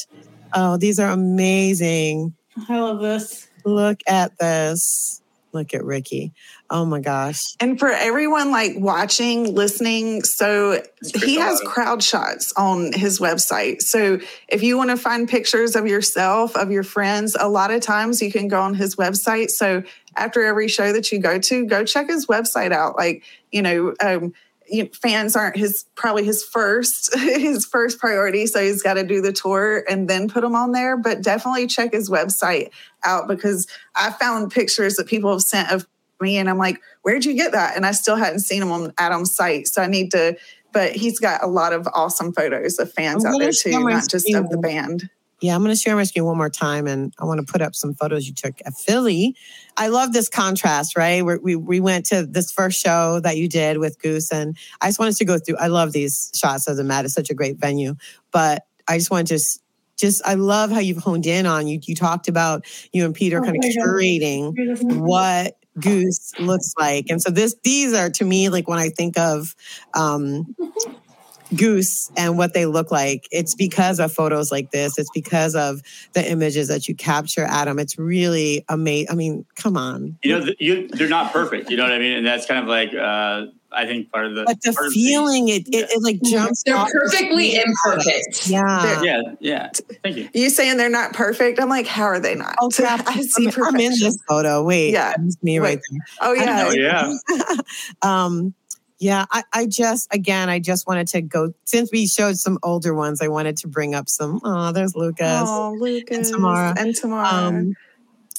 Oh, these are amazing. I love this. Look at this. Look at Ricky. Oh my gosh. And for everyone like watching, listening, so he has crowd shots on his website. So if you want to find pictures of yourself, of your friends, a lot of times you can go on his website. So after every show that you go to, go check his website out. Like, you know, um, you know, fans aren't his probably his first his first priority so he's got to do the tour and then put them on there but definitely check his website out because i found pictures that people have sent of me and i'm like where'd you get that? And i still hadn't seen them on adam's site so i need to but he's got a lot of awesome photos of fans out there too not just of the band. Yeah, I'm going to share my screen one more time, and I want to put up some photos you took at Philly. I love this contrast, right? We're, we we went to this first show that you did with Goose, and I just wanted to go through. I love these shots of the Met; it's such a great venue. But I just want to just just I love how you've honed in on you. You talked about you and Peter oh kind of curating what Goose looks like, and so this these are to me like when I think of um, goose and what they look like it's because of photos like this it's because of the images that you capture adam it's really amazing i mean come on you know you, they're not perfect you know what i mean and that's kind of like uh I think part of the but the feeling the, it, it, it like jumps. They're perfectly imperfect. Yeah, they're, yeah, yeah. Thank you. You saying they're not perfect? I'm like, how are they not? Oh crap! I see I'm, I'm in this photo. Wait, yeah, me Wait. right there. Oh yeah, oh yeah. um, yeah, I, I just again, I just wanted to go since we showed some older ones. I wanted to bring up some. Oh, there's Lucas. Oh, Lucas and Tamara. And Tamara. Um,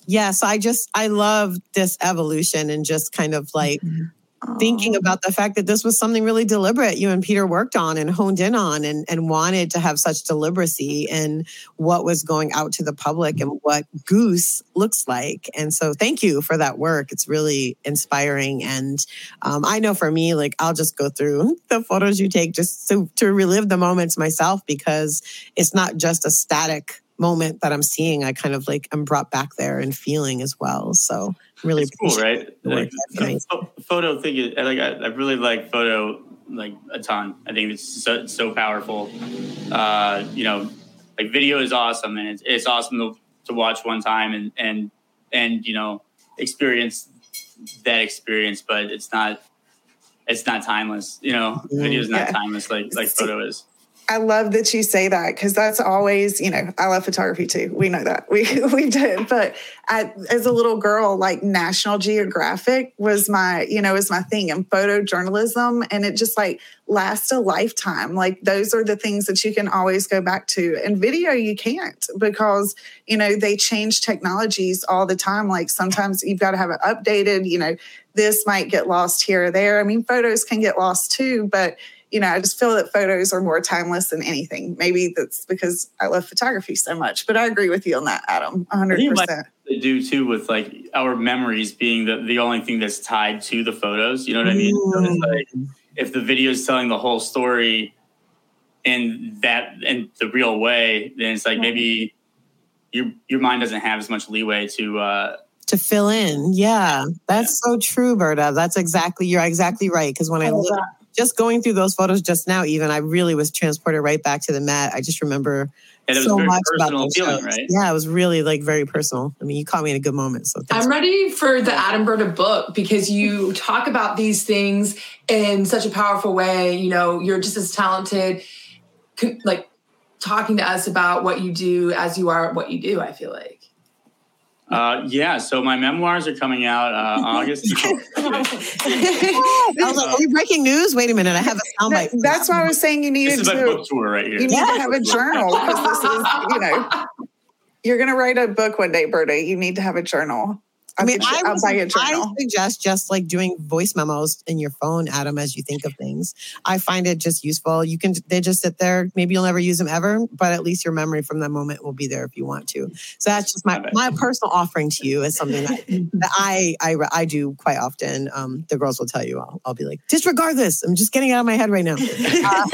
yeah, so I just I love this evolution and just kind of like mm-hmm thinking about the fact that this was something really deliberate you and Peter worked on and honed in on and, and wanted to have such deliberacy in what was going out to the public and what Goose looks like. And so thank you for that work. It's really inspiring. And um, I know for me, like I'll just go through the photos you take just to, to relive the moments myself because it's not just a static moment that I'm seeing, I kind of like am brought back there and feeling as well. So really it's cool, right? Like, photo thing is like I, I, really like photo like a ton. I think it's so, so powerful. Uh, you know, like video is awesome and it's, it's awesome to, to watch one time and and and you know experience that experience, but it's not it's not timeless. You know, video is not yeah. timeless like like photo is. I love that you say that because that's always, you know, I love photography too. We know that we we did, but I, as a little girl, like National Geographic was my, you know, was my thing and photojournalism, and it just like lasts a lifetime. Like those are the things that you can always go back to. And video, you can't because you know they change technologies all the time. Like sometimes you've got to have it updated. You know, this might get lost here or there. I mean, photos can get lost too, but you know, I just feel that photos are more timeless than anything. Maybe that's because I love photography so much, but I agree with you on that, Adam, 100%. They do too with like our memories being the, the only thing that's tied to the photos. You know what I mean? So it's like if the video is telling the whole story in that in the real way, then it's like maybe your your mind doesn't have as much leeway to uh to fill in. Yeah, that's yeah. so true, Berta. That's exactly you're exactly right. Because when I, I look, just going through those photos just now, even I really was transported right back to the Met. I just remember so much about those feeling, right? Yeah, it was really like very personal. I mean, you caught me in a good moment. So I'm ready for the Adam Berta book because you talk about these things in such a powerful way. You know, you're just as talented, like talking to us about what you do as you are what you do. I feel like. Uh, yeah, so my memoirs are coming out uh, August. I was like, are we breaking news? Wait a minute, I have a soundbite. That, that's why I was saying you needed this is to. book tour right here. You need to have a journal because this is, you know, you're going to write a book one day, Berta. You need to have a journal. I mean, I, was, I suggest just like doing voice memos in your phone, Adam, as you think of things. I find it just useful. You can they just sit there. Maybe you'll never use them ever, but at least your memory from that moment will be there if you want to. So that's just my my personal offering to you is something that, that I, I I do quite often. Um, the girls will tell you. I'll, I'll be like, disregard this. I'm just getting out of my head right now. Uh,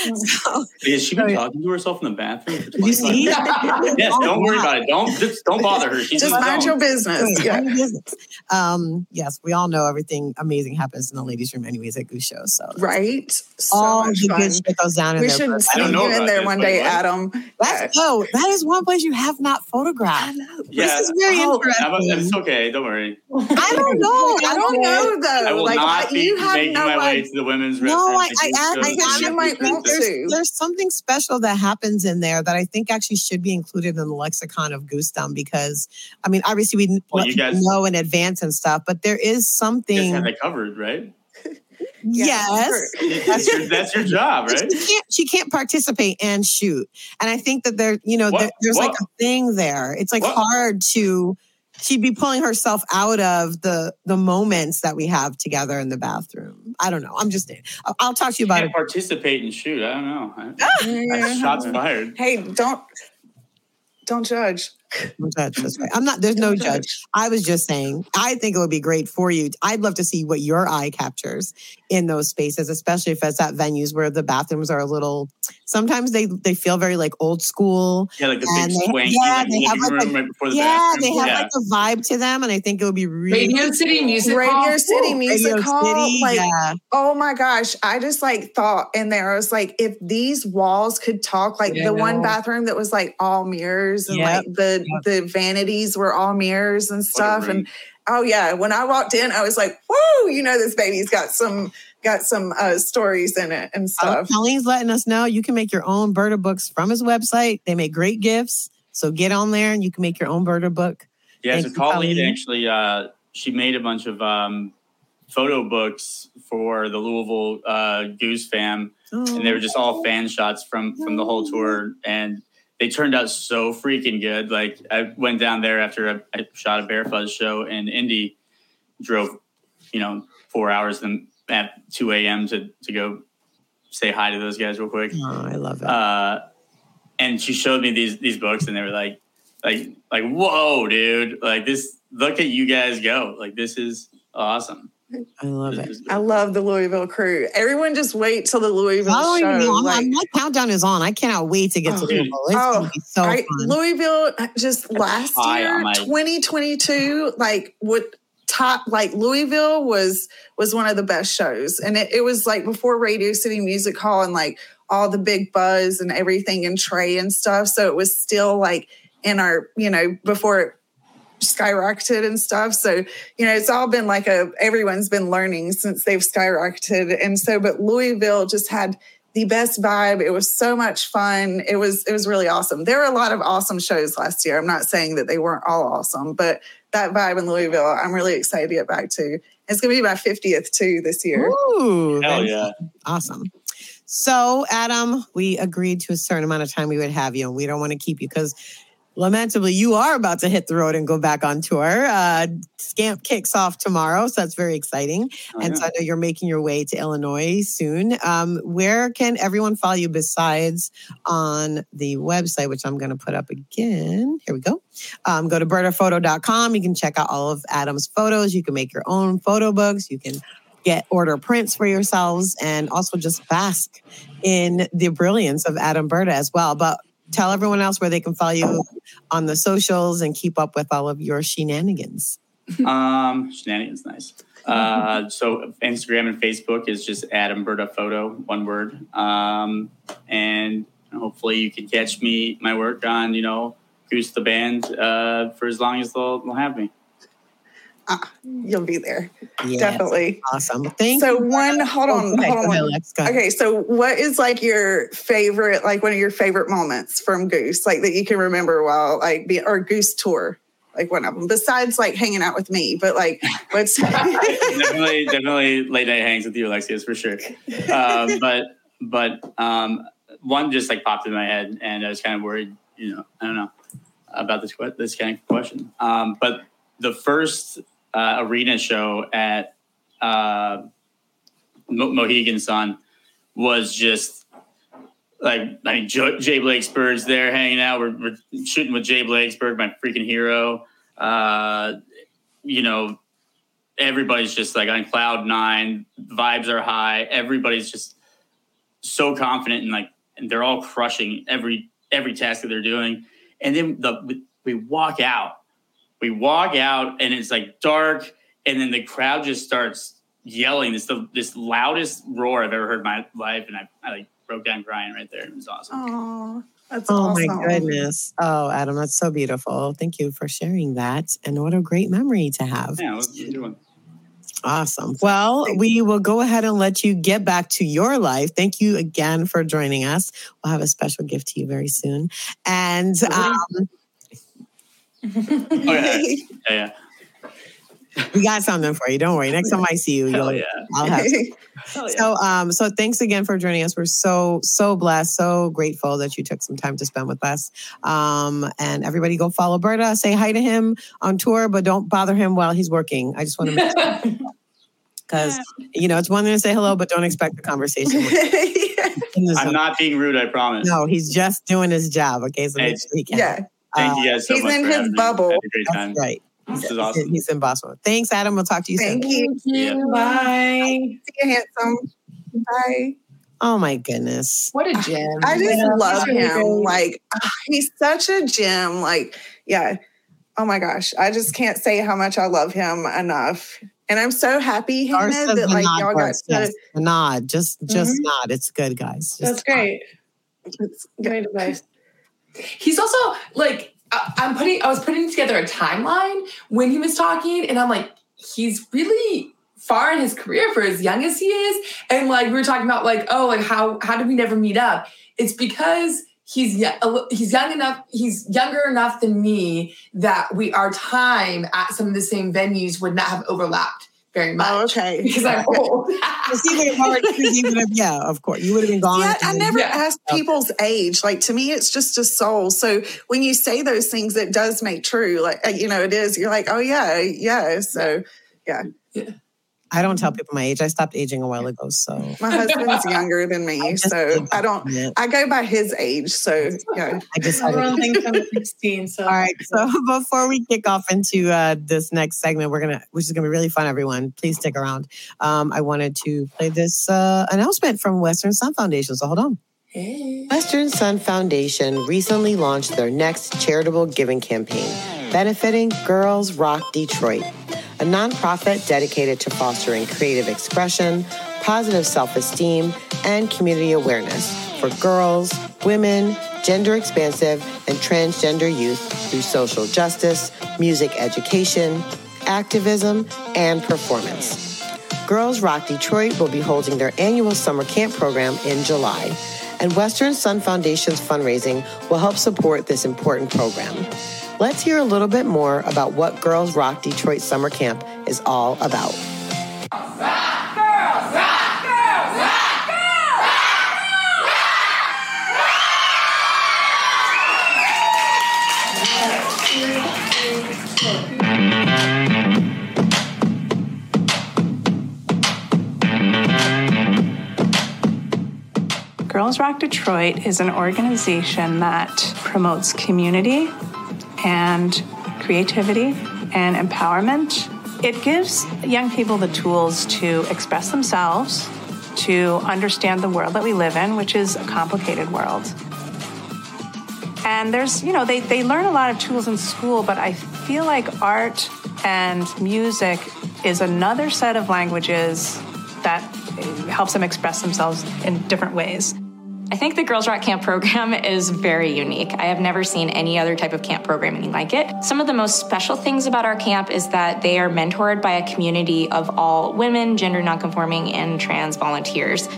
so, Has she been talking to herself in the bathroom? you see? yes, don't worry about it. Don't just don't bother her. She's just mind your business. Yeah. Um, yes, we all know everything amazing happens in the ladies' room, anyways, at Goose Show. So right, so all the good shit goes down in we there. should sneak you in there one day, Adam. That's no, that is one place you have not photographed. Yeah, this is very oh, interesting. It's okay. Don't worry. I don't know. I don't know though. I will like, not be making no my way to the women's no, restroom. No, I, I, I, I might want to. There's something special that happens in there that I think actually should be included in the lexicon of Goosdom because, I mean, obviously we well, you guys, know in advance and stuff, but there is something. You have it covered, right? yes, that's your, that's your job, right? She can't, she can't participate and shoot, and I think that there, you know, there, there's what? like a thing there. It's like what? hard to she'd be pulling herself out of the the moments that we have together in the bathroom. I don't know. I'm just I'll, I'll talk to you about it. Participate and shoot. I don't know. I, shots fired. Hey, don't don't judge. Don't judge. That's right. I'm not. There's no judge. judge. I was just saying. I think it would be great for you. I'd love to see what your eye captures in those spaces, especially if it's at venues where the bathrooms are a little. Sometimes they they feel very like old school. Yeah, like the big they, swanky, yeah, like they have like a, right before the Yeah, bathroom. they have yeah. like a vibe to them, and I think it would be really Radio City Music Radio Hall. City Music Radio Hall. City, like, yeah. oh my gosh, I just like thought in there. I was like, if these walls could talk, like yeah, the one bathroom that was like all mirrors and yep. like the yep. the vanities were all mirrors and stuff. And oh yeah, when I walked in, I was like, whoa, you know, this baby's got some got some uh, stories in it and stuff. Oh, Colleen's letting us know you can make your own Berta books from his website. They make great gifts. So get on there and you can make your own Berta book. Yeah, Thank so Colleen, Colleen actually uh, she made a bunch of um, photo books for the Louisville uh, Goose fam, oh. and they were just all fan shots from from the whole tour. And they turned out so freaking good. Like I went down there after I, I shot a Bear Fuzz show in Indy, drove, you know, four hours then at 2 a.m. to to go say hi to those guys real quick. Oh, I love it. Uh, and she showed me these these books, and they were like, like, like, whoa, dude! Like this. Look at you guys go! Like this is awesome. I love it. I love the Louisville crew. Everyone just wait till the Louisville oh, show. I'm, like, my countdown is on. I cannot wait to get oh, to Louisville. It's oh, so I, Louisville uh, just last year, 2022, like what top like Louisville was was one of the best shows. And it, it was like before Radio City Music Hall and like all the big buzz and everything and Trey and stuff. So it was still like in our, you know, before it skyrocketed and stuff. So, you know, it's all been like a, everyone's been learning since they've skyrocketed. And so, but Louisville just had the best vibe. It was so much fun. It was, it was really awesome. There were a lot of awesome shows last year. I'm not saying that they weren't all awesome, but that vibe in Louisville, I'm really excited to get back to. It's going to be my 50th too this year. Ooh, Hell yeah. Awesome. So, Adam, we agreed to a certain amount of time we would have you, and we don't want to keep you because lamentably, you are about to hit the road and go back on tour. Uh, Scamp kicks off tomorrow, so that's very exciting. Oh, and yeah. so I know you're making your way to Illinois soon. Um, where can everyone follow you besides on the website, which I'm going to put up again? Here we go. Um, go to bertaphoto.com. You can check out all of Adam's photos. You can make your own photo books. You can get order prints for yourselves and also just bask in the brilliance of Adam Berta as well. But tell everyone else where they can follow you on the socials and keep up with all of your shenanigans. um, shenanigans, nice. Uh, so Instagram and Facebook is just Adam Berta Photo, one word. Um, and hopefully you can catch me, my work on, you know, Goose the Band uh, for as long as they'll, they'll have me ah, you'll be there. Yes, Definitely. Awesome. Thank so you. one, hold on, oh, hold on. Okay, so what is like your favorite, like one of your favorite moments from Goose, like that you can remember while like be or Goose tour? Like one of them, besides like hanging out with me, but like what's definitely definitely late night hangs with you, Alexius, for sure. Uh, but but um, one just like popped in my head, and I was kind of worried. You know, I don't know about this what this kind of question. Um, but the first uh, arena show at uh, Mo- Mohegan Sun was just like I mean Jay Blakesberg's there hanging out. We're, we're, shooting with Jay Blakesberg, my freaking hero. Uh, you know, everybody's just like on cloud nine. Vibes are high. Everybody's just so confident and like and they're all crushing every every task that they're doing. And then the we walk out. We walk out and it's like dark and then the crowd just starts yelling. This the this loudest roar I've ever heard in my life and I, I like broke down crying right there. It was awesome. Aww. That's oh awesome. my goodness. Oh, Adam, that's so beautiful. Thank you for sharing that. And what a great memory to have. Yeah, what you doing? Awesome. Well, we will go ahead and let you get back to your life. Thank you again for joining us. We'll have a special gift to you very soon. And um, Oh, yeah. yeah, yeah. we got something for you. Don't worry. Next time I see you, you'll, yeah. I'll have yeah. So, um, so thanks again for joining us. We're so so blessed, so grateful that you took some time to spend with us. Um, and everybody, go follow Berta. Say hi to him on tour, but don't bother him while he's working. I just want to make sure. because you know it's one thing to say hello, but don't expect a conversation. in the I'm not being rude, I promise. No, he's just doing his job. Okay, so Hey, make sure he can. yeah. Thank you guys so He's much. in for his having me. bubble. I had a great time. That's right. This He's, is awesome. he's in Boston. Thanks, Adam. We'll talk to you Thank soon. you. Yeah. Bye. See you, handsome. Bye. Oh my goodness. What a gem. I just Yeah, love him. great. Like he's such a gem. Like, yeah. Oh my gosh. I just can't say how much I love him enough. And I'm so happy, Ours Hannah, that like nod y'all got works. to Yes, nod. Just just Mhm. nod. It's good, guys. Just That's great. it's- Great advice. He's also like I'm putting I was putting together a timeline when he was talking, and I'm like, he's really far in his career for as young as he is. And like we were talking about, like, oh, like how how did we never meet up? It's because he's he's young enough, he's younger enough than me that we our time at some of the same venues would not have overlapped very much. Oh, okay. Because I'm old. Because he would have already, he would have, yeah, of course. You would have been gone. Yeah, I never Yeah. asked people's age. Like to me, it's just a soul. So when you say those things, it does make true. Like uh, you know, it is. You're like, oh yeah, yeah. So I don't tell people my age. I stopped aging a while ago. So my husband's younger than me, just so I don't. it. I go by his age. So yeah. I just Everyone thinks I'm 16. So All right. So before we kick off into uh, this next segment, we're gonna, which is gonna be really fun. Everyone, please stick around. Um, I wanted to play this uh, announcement from Western Sun Foundation. So hold on. Hey. Western Sun Foundation recently launched their next charitable giving campaign, benefiting Girls Rock Detroit, a nonprofit dedicated to fostering creative expression, positive self esteem, and community awareness for girls, women, gender expansive, and transgender youth through social justice, music education, activism, and performance. Girls Rock Detroit will be holding their annual summer camp program in July, and Western Sun Foundation's fundraising will help support this important program. Let's hear a little bit more about what Girls Rock Detroit Summer Camp is all about. Girls Rock Detroit is an organization that promotes community and creativity and empowerment. It gives young people the tools to express themselves, to understand the world that we live in, which is a complicated world. And there's, you know, they, they learn a lot of tools in school, but I feel like art and music is another set of languages that helps them express themselves in different ways. I think the Girls Rock Camp program is very unique. I have never seen any other type of camp programming like it. Some of the most special things about our camp is that they are mentored by a community of all women, gender nonconforming, and trans volunteers.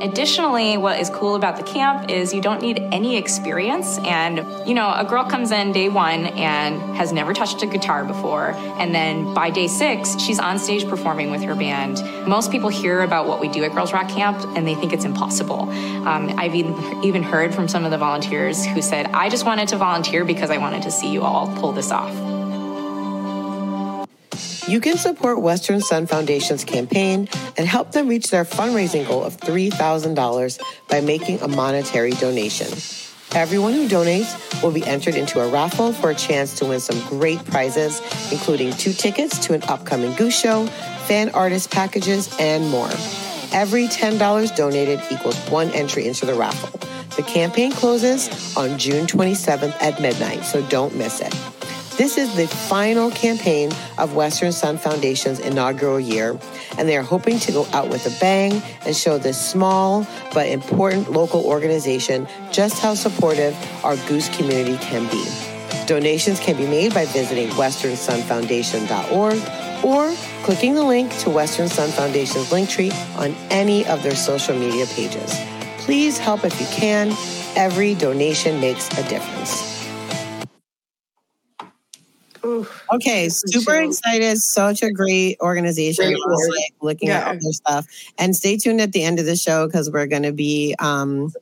Additionally, what is cool about the camp is you don't need any experience. And, you know, a girl comes in day one and has never touched a guitar before. And then by day six, she's on stage performing with her band. Most people hear about what we do at Girls Rock Camp and they think it's impossible. Um, I've even, even heard from some of the volunteers who said, I just wanted to volunteer because I wanted to see you all pull this off. You can support Western Sun Foundation's campaign and help them reach their fundraising goal of $3,000 by making a monetary donation. Everyone who donates will be entered into a raffle for a chance to win some great prizes, including two tickets to an upcoming Goose Show, fan artist packages, and more. Every $10 donated equals one entry into the raffle. The campaign closes on June 27th at midnight, so don't miss it. This is the final campaign of Western Sun Foundation's inaugural year, and they are hoping to go out with a bang and show this small but important local organization just how supportive our Goose community can be. Donations can be made by visiting westernsunfoundation.org or clicking the link to Western Sun Foundation's link tree on any of their social media pages. Please help if you can. Every donation makes a difference. Okay, super excited. Such a great organization. Great like looking yeah. at all their stuff. And stay tuned at the end of the show because we're going to be um,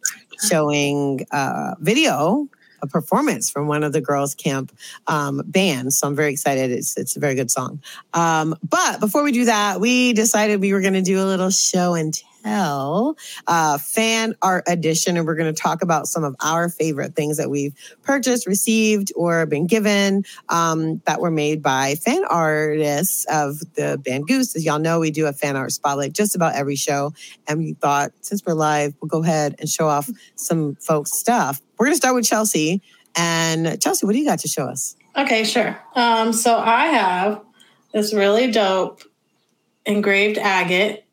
showing uh, video a performance from one of the girls' camp um, bands. So I'm very excited. It's it's a very good song. Um, but before we do that, we decided we were going to do a little show and tell uh, fan art edition, and we're going to talk about some of our favorite things that we've purchased, received, or been given um, that were made by fan artists of the band Goose. As y'all know, we do a fan art spotlight just about every show, and we thought since we're live, we'll go ahead and show off some folks' stuff. We're going to start with Chelsea. And Chelsea, what do you got to show us? Okay, sure. Um, so I have this really dope engraved agate.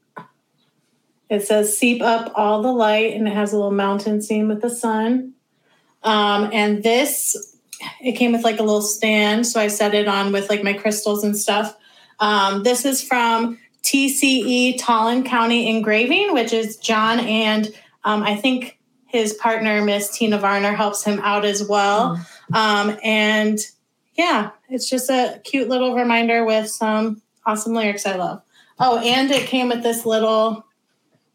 It says seep up all the light and it has a little mountain scene with the sun. Um, and this, it came with like a little stand. So I set it on with like my crystals and stuff. Um, this is from TCE Tolland County Engraving, which is John and um, I think his partner, Miss Tina Varner, helps him out as well. Mm. Um, and yeah, it's just a cute little reminder with some awesome lyrics I love. Oh, and it came with this little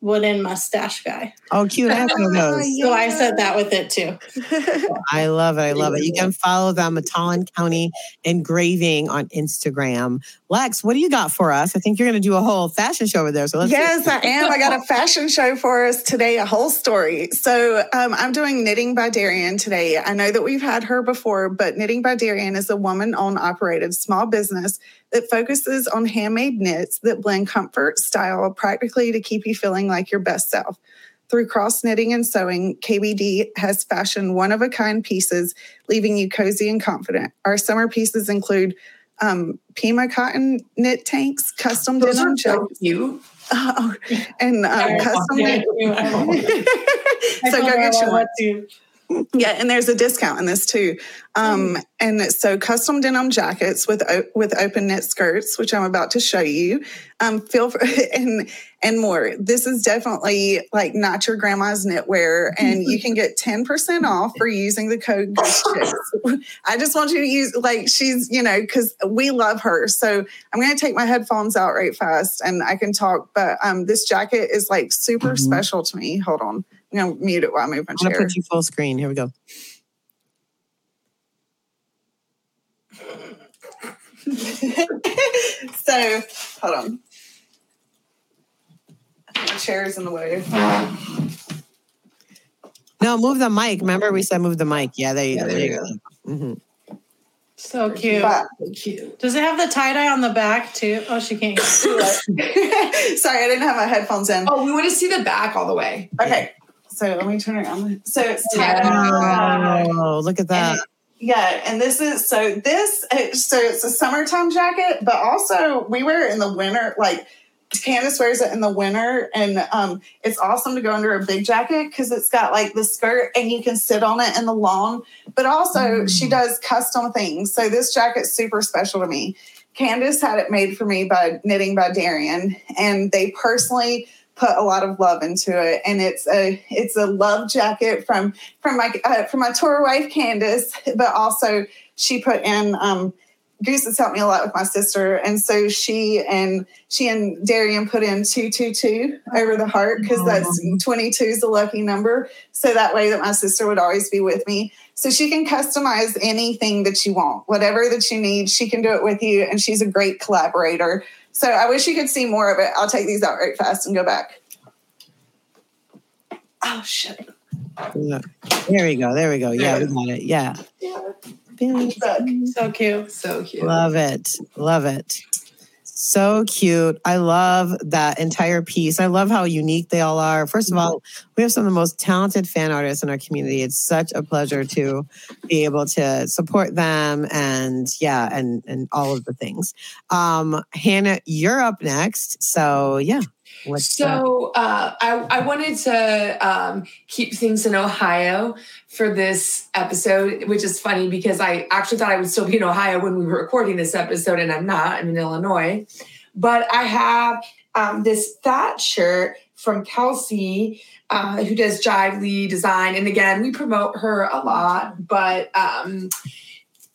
wooden mustache guy. Oh, cute. I have oh, those. So I said that with it too. I love it. I love it. You can follow them at Tolland County Engraving on Instagram. Lex, what do you got for us? I think you're going to do a whole fashion show over there. So let's yes, I am. I got a fashion show for us today, a whole story. So um, I'm doing Knitting by Darian today. I know that we've had her before, but Knitting by Darian is a woman-owned, operated small business that focuses on handmade knits that blend comfort, style, practically to keep you feeling like your best self. Through cross knitting and sewing, KBD has fashioned one of a kind pieces, leaving you cozy and confident. Our summer pieces include um, Pima cotton knit tanks, custom Those denim so cute. Oh, and um, custom knit. so go get you one. Yeah, and there's a discount in this too. Um, mm. And so custom denim jackets with with open knit skirts, which I'm about to show you. Um, feel for, and and more. This is definitely like not your grandma's knitwear, and you can get 10% off for using the code I just want you to use like she's you know because we love her. So I'm going to take my headphones out right fast, and I can talk. But um, this jacket is like super mm-hmm. special to me. Hold on. I'm gonna mute it while I move my chair. I'm gonna put you full screen. Here we go. so hold on. My chair's in the way. No, move the mic. Remember we said move the mic. Yeah, there you yeah, go. There, you go. go. Mm-hmm. So cute. cute. Does it have the tie dye on the back too? Oh, she can't. Sorry, I didn't have my headphones in. Oh, we want to see the back all the way. Okay. So let me turn it on. So it's Oh, look at that. And, yeah, and this is so this so it's a summertime jacket, but also we wear it in the winter. Like Candace wears it in the winter, and um, it's awesome to go under a big jacket because it's got like the skirt and you can sit on it in the lawn. But also, mm. she does custom things. So this jacket's super special to me. Candace had it made for me by Knitting by Darian, and they personally put a lot of love into it and it's a it's a love jacket from from my uh, from my tour wife candace but also she put in um Goose has helped me a lot with my sister, and so she and she and Darian put in two two two over the heart because that's twenty two is a lucky number. So that way that my sister would always be with me. So she can customize anything that you want, whatever that you need, she can do it with you, and she's a great collaborator. So I wish you could see more of it. I'll take these out right fast and go back. Oh shit. There we go. There we go. Yeah, we got it. Yeah. Yeah. So cute. So cute. Love it. Love it. So cute. I love that entire piece. I love how unique they all are. First of all, we have some of the most talented fan artists in our community. It's such a pleasure to be able to support them and yeah, and and all of the things. Um, Hannah, you're up next. So yeah. What's so uh, I, I wanted to um, keep things in Ohio for this episode, which is funny because I actually thought I would still be in Ohio when we were recording this episode, and I'm not. I'm in Illinois. But I have um, this fat shirt from Kelsey, uh, who does Jive Lee Design. And again, we promote her a lot, but um,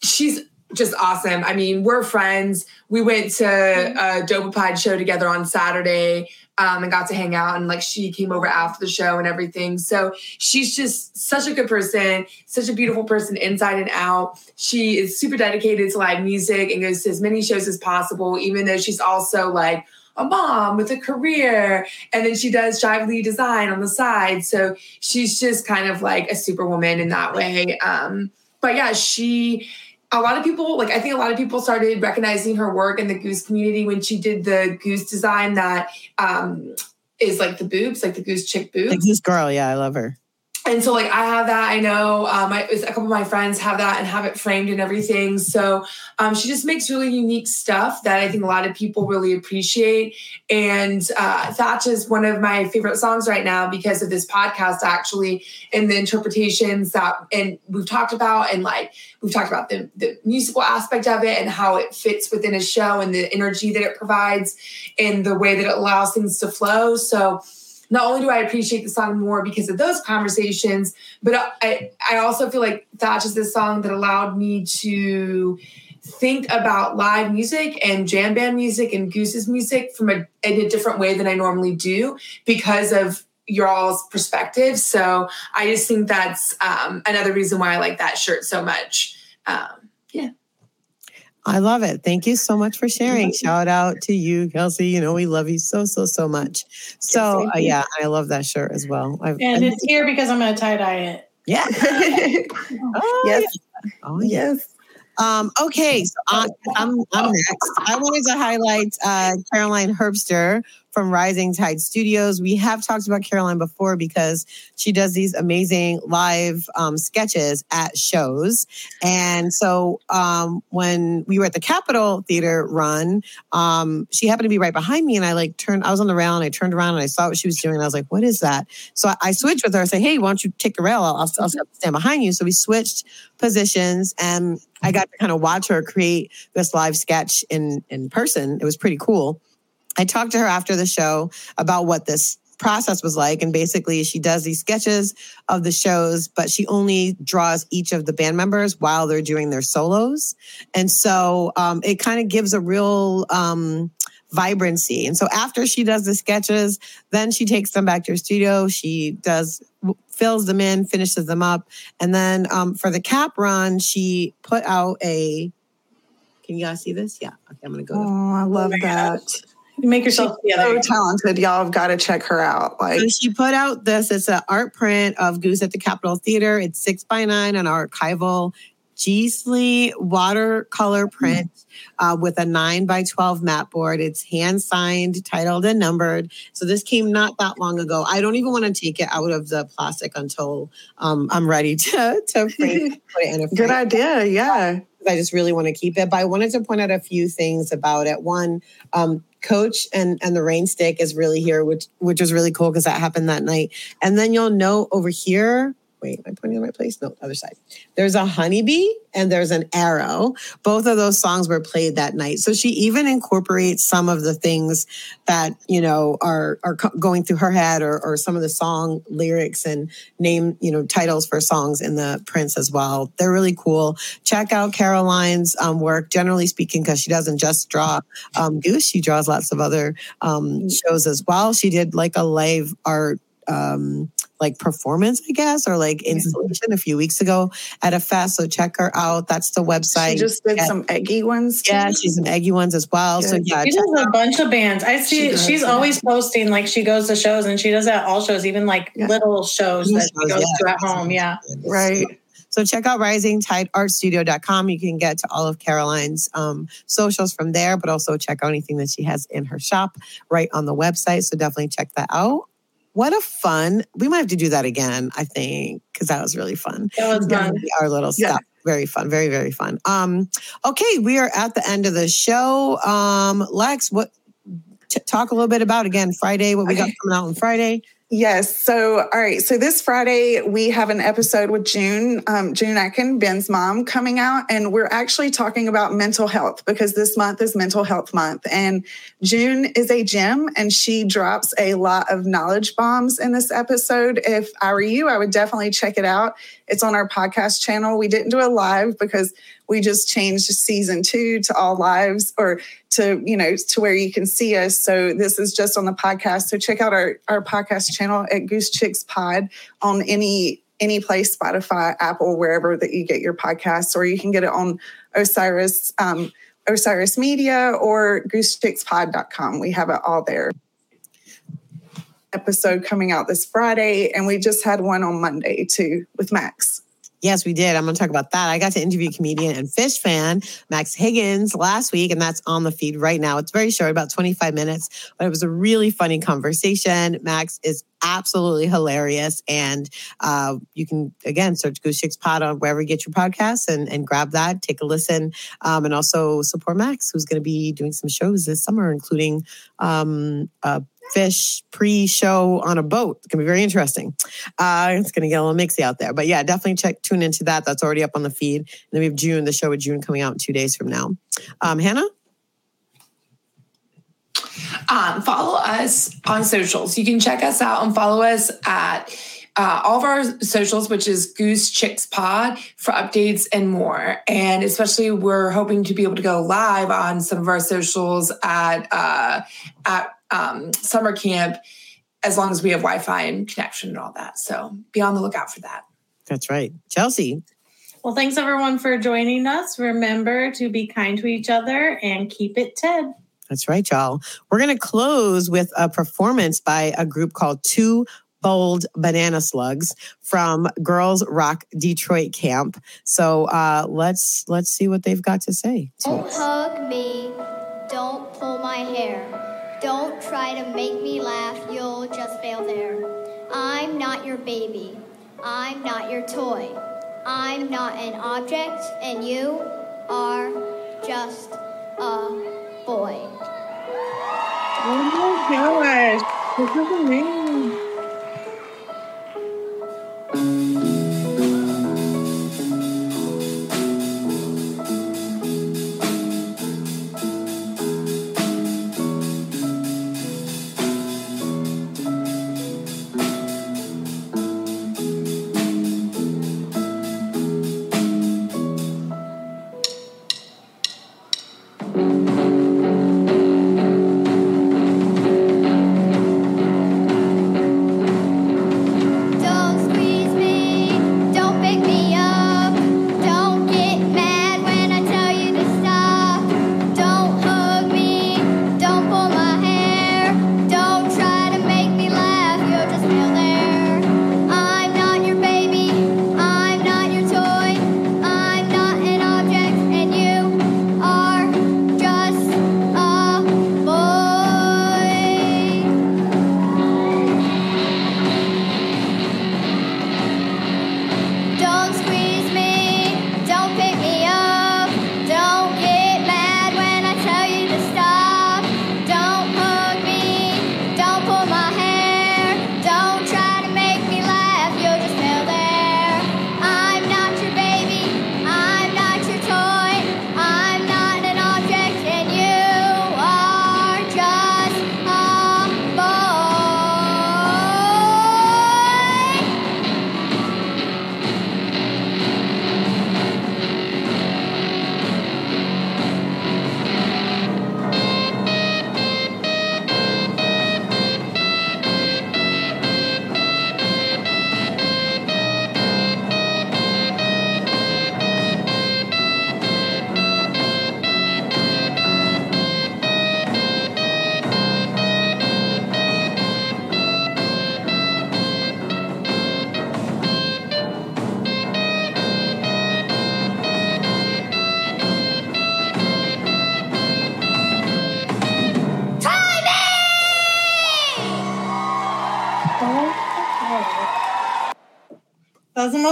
she's just awesome. I mean, we're friends. We went to a Dopapod show together on Saturday um, and got to hang out. And like she came over after the show and everything. So she's just such a good person, such a beautiful person inside and out. She is super dedicated to live music and goes to as many shows as possible, even though she's also like a mom with a career. And then she does Jive Lee design on the side. So she's just kind of like a superwoman in that way. Um, but yeah, she a lot of people like i think a lot of people started recognizing her work in the goose community when she did the goose design that um is like the boobs like the goose chick boobs. The goose girl yeah i love her and so like I have that. I know um, I, a couple of my friends have that and have it framed and everything. So um, she just makes really unique stuff that I think a lot of people really appreciate. And uh, Thatch is one of my favorite songs right now because of this podcast, actually, and the interpretations that and we've talked about and like we've talked about the, the musical aspect of it and how it fits within a show and the energy that it provides and the way that it allows things to flow. So not only do I appreciate the song more because of those conversations, but I, I also feel like Thatch is this song that allowed me to think about live music and jam band music and Goose's music from a, in a different way than I normally do because of your all's perspective. So I just think that's um, another reason why I like that shirt so much. Um, yeah. I love it. Thank you so much for sharing. Shout out to you, Kelsey. You know, we love you so, so, so much. So, uh, yeah, I love that shirt as well. I've, and it's here because I'm going to tie dye it. Yeah. oh, yes. Yeah. Oh, yes. Um, okay, so I'm, I'm, I'm next. I wanted to highlight uh, Caroline Herbster from Rising Tide Studios. We have talked about Caroline before because she does these amazing live um, sketches at shows. And so um, when we were at the Capitol Theater run, um, she happened to be right behind me. And I like turned, I was on the rail and I turned around and I saw what she was doing. And I was like, what is that? So I, I switched with her. I said, hey, why don't you take the rail? I'll, I'll, I'll stand behind you. So we switched positions and I got to kind of watch her create this live sketch in, in person. It was pretty cool. I talked to her after the show about what this process was like. And basically, she does these sketches of the shows, but she only draws each of the band members while they're doing their solos. And so um, it kind of gives a real um, vibrancy. And so after she does the sketches, then she takes them back to her studio. She does fills them in, finishes them up, and then um, for the cap run, she put out a. Can you guys see this? Yeah. Okay, I'm gonna go. Oh, I love that. You make yourself She's so talented. Y'all have got to check her out. Like so she put out this. It's an art print of Goose at the Capitol Theater. It's six by nine an archival giclée watercolor print uh, with a nine by 12 mat board. It's hand signed, titled, and numbered. So this came not that long ago. I don't even want to take it out of the plastic until um, I'm ready to, to frame, put it in a frame. Good idea. Yeah. I just really want to keep it. But I wanted to point out a few things about it. One, um, coach and and the rain stick is really here which which was really cool because that happened that night and then you'll know over here wait, am I pointing in the right place? No, other side. There's a honeybee and there's an arrow. Both of those songs were played that night. So she even incorporates some of the things that, you know, are are going through her head or, or some of the song lyrics and name, you know, titles for songs in the prints as well. They're really cool. Check out Caroline's um, work, generally speaking, because she doesn't just draw um, Goose. She draws lots of other um, shows as well. She did like a live art um, like performance, I guess, or like installation a few weeks ago at a fest. So check her out. That's the website. She just did some eggy ones. Too. Yeah, she's some eggy ones as well. Good. So yeah, she does a bunch of bands. I see. She she's always posting like she goes to shows and she does that all shows, even like yeah. little shows that shows, she goes yeah. to at home. Yeah, right. So check out risingtideartstudio.com. You can get to all of Caroline's um, socials from there, but also check out anything that she has in her shop right on the website. So definitely check that out. What a fun! We might have to do that again. I think because that was really fun. That was fun. Our little yeah. stuff very fun very very fun um okay we are at the end of the show um lex what t- talk a little bit about again friday what we okay. got coming out on friday Yes. So, all right. So this Friday we have an episode with June, um, June Atkind, Ben's mom, coming out, and we're actually talking about mental health because this month is Mental Health Month, and June is a gem, and she drops a lot of knowledge bombs in this episode. If I were you, I would definitely check it out. It's on our podcast channel. We didn't do a live because we just changed season two to all lives or to, you know, to where you can see us. So this is just on the podcast. So check out our, our podcast channel at Goose Chicks Pod on any any place, Spotify, Apple, wherever that you get your podcasts, or you can get it on Osiris, um, Osiris Media or goosechickspod.com. We have it all there. Episode coming out this Friday, and we just had one on Monday too with Max. Yes, we did. I'm going to talk about that. I got to interview comedian and Phish fan Max Higgins last week, and that's on the feed right now. It's very short, about 25 minutes, but it was a really funny conversation. Max is absolutely hilarious. And uh, you can, again, search Goose Chicks Pod on wherever you get your podcasts and, and grab that, take a listen, um, and also support Max, who's going to be doing some shows this summer, including um, a Phish pre-show on a boat. It's gonna be very interesting. Uh, it's gonna get a little mixy out there, but yeah, definitely check tune into that. That's already up on the feed. And then we have June, the show with June coming out in two days from now. Um, Hannah. Um, follow us on socials. You can check us out and follow us at uh, all of our socials, which is Goose Chicks Pod, for updates and more. And especially, we're hoping to be able to go live on some of our socials at uh, at um, summer camp as long as we have Wi-Fi and connection and all that. So be on the lookout for that. That's right, Chelsea. Well, thanks everyone for joining us. Remember to be kind to each other and keep it Ted. That's right, y'all. We're going to close with a performance by a group called Two Bold Banana Slugs from Girls Rock Detroit Camp. So uh, let's let's see what they've got to say. To Don't us. hug me. Don't pull my hair. To make me laugh, you'll just fail there. I'm not your baby. I'm not your toy. I'm not an object, and you are just a boy. Oh my gosh, this is amazing.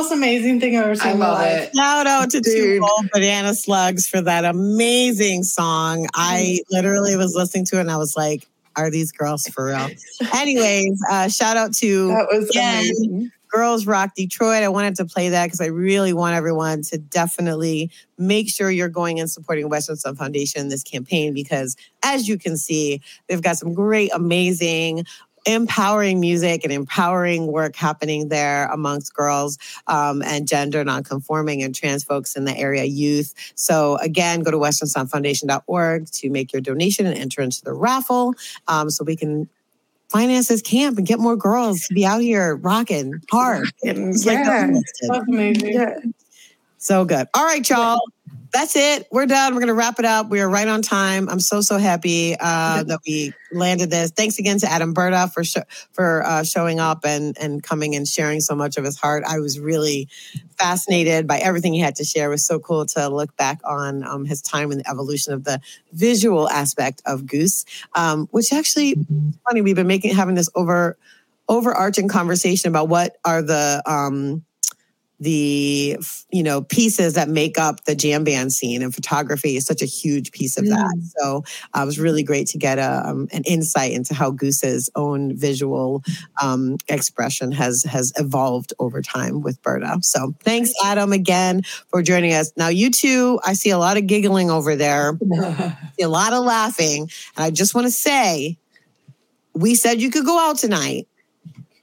Most amazing thing I've ever seen. I love it. Shout out to Dude. Two Bold Banana Slugs for that amazing song. I literally was listening to it and I was like, are these girls for real? Anyways, uh, shout out to that was again, amazing. Girls Rock Detroit. I wanted to play that because I really want everyone to definitely make sure you're going and supporting Western Sun Foundation in this campaign because, as you can see, they've got some great, amazing empowering music and empowering work happening there amongst girls um, and gender nonconforming and trans folks in the area youth. So again, go to westernsunfoundation.org to make your donation and enter into the raffle um, so we can finance this camp and get more girls to be out here rocking hard. yeah. Like amazing. Yeah. So good. All right, y'all that's it. We're done. We're going to wrap it up. We are right on time. I'm so, so happy uh, that we landed this. Thanks again to Adam Berta for sh- for uh, showing up and, and coming and sharing so much of his heart. I was really fascinated by everything he had to share. It was so cool to look back on um, his time and the evolution of the visual aspect of Goose, um, which actually, funny, we've been making having this over overarching conversation about what are the um, the you know pieces that make up the jam band scene and photography is such a huge piece of that. Mm. so uh, it was really great to get a, um, an insight into how goose's own visual um, expression has has evolved over time with berta. So thanks adam again for joining us. Now you two i see a lot of giggling over there. A lot of laughing. And i just want to say we said you could go out tonight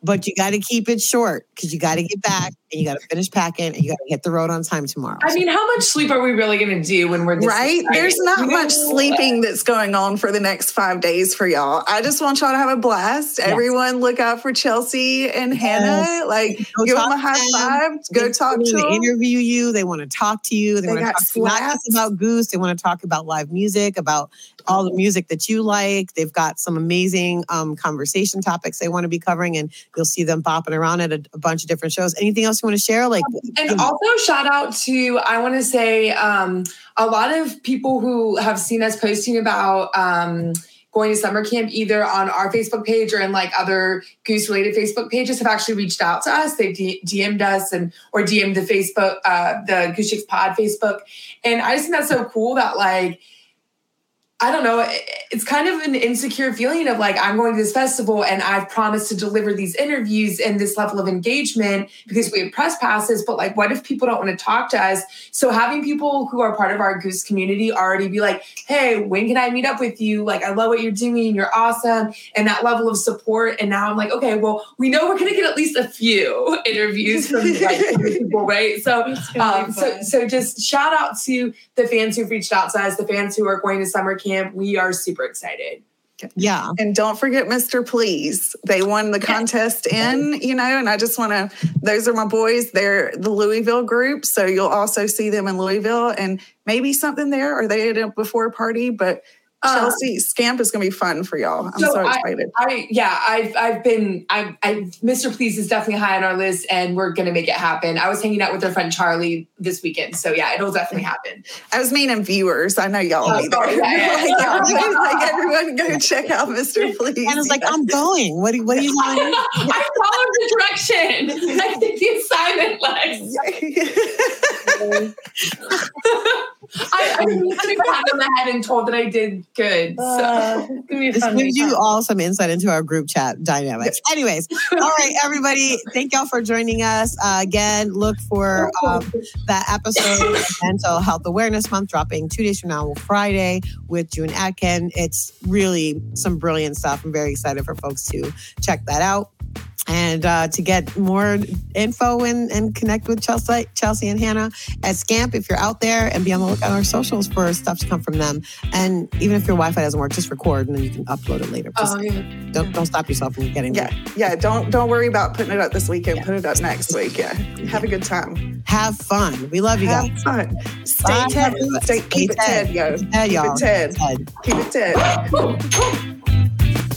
but you got to keep it short because you got to get back and you got to finish packing and you got to hit the road on time tomorrow. I mean, how much sleep are we really going to do when we're right? There's not much sleeping that's going on for the next five days for y'all. I just want y'all to have a blast. Yes. Everyone, look out for Chelsea and yes. Hannah. Like, go give them a high five. Go they talk to them. Interview you. They want to talk to you. They, they want to talk to not just about Goose. They want to talk about live music, about all the music that you like. They've got some amazing um, conversation topics they want to be covering, and you'll see them bopping around at a, a bunch of different shows. Anything else you want to share? Like, and also shout out to I want to say um, a lot of people who have seen us posting about. Um, going to summer camp either on our Facebook page or in like other goose related Facebook pages have actually reached out to us. They've DM'd us and or DM'd the Facebook, uh, the Goose Chicks Pod Facebook. And I just think that's so cool that like I don't know. It's kind of an insecure feeling of like, I'm going to this festival and I've promised to deliver these interviews and this level of engagement because we have press passes. But like, what if people don't want to talk to us? So having people who are part of our Goose community already be like, hey, when can I meet up with you? Like, I love what you're doing. You're awesome. And that level of support. And now I'm like, okay, well, we know we're going to get at least a few interviews from like, people, right? So, um, so, so just shout out to the fans who've reached out to us, the fans who are going to summer camp camp. We are super excited. Yeah. And don't forget Mr. Please. They won the contest in, you know, and I just want to, those are my boys. They're the Louisville group. So you'll also see them in Louisville and maybe something there or they had a before party, but Chelsea uh, Scamp is going to be fun for y'all. I'm so, so excited. I, I, yeah, I've I've been I I Mr. Please is definitely high on our list, and we're going to make it happen. I was hanging out with our friend Charlie this weekend, so yeah, it'll definitely happen. I was meaning viewers. I know y'all oh, be there. Yeah, yeah, yeah. like, like, everyone go check out Mr. Please. And I was like, I'm going. What do what are you doing? I followed the direction. I did the assignment, Lex. I, I pat on the head and told that I did good. So uh, this gives you all some insight into our group chat dynamics. Anyways, all right, everybody, thank y'all for joining us. Uh, again, look for um, that episode Mental Health Awareness Month dropping two days from now, Friday, with June Atkind. It's really some brilliant stuff. I'm very excited for folks to check that out and uh, to get more info and, and connect with Chelsea, Chelsea and Hannah at Scamp, if you're out there, and be on the lookout on our socials for stuff to come from them. And even if your Wi-Fi doesn't work, just record and then you can upload it later. Just oh, yeah. Don't don't stop yourself from getting yeah yeah. Don't don't worry about putting it up this weekend. Yeah. Put it up next week. Yeah, have a good time. Have fun. We love you have guys. Fun. Stay Bye. Ted. Stay, keep, keep it Ted, Ted yo. Ted, y'all. Keep it Ted. Ted. Keep it Ted.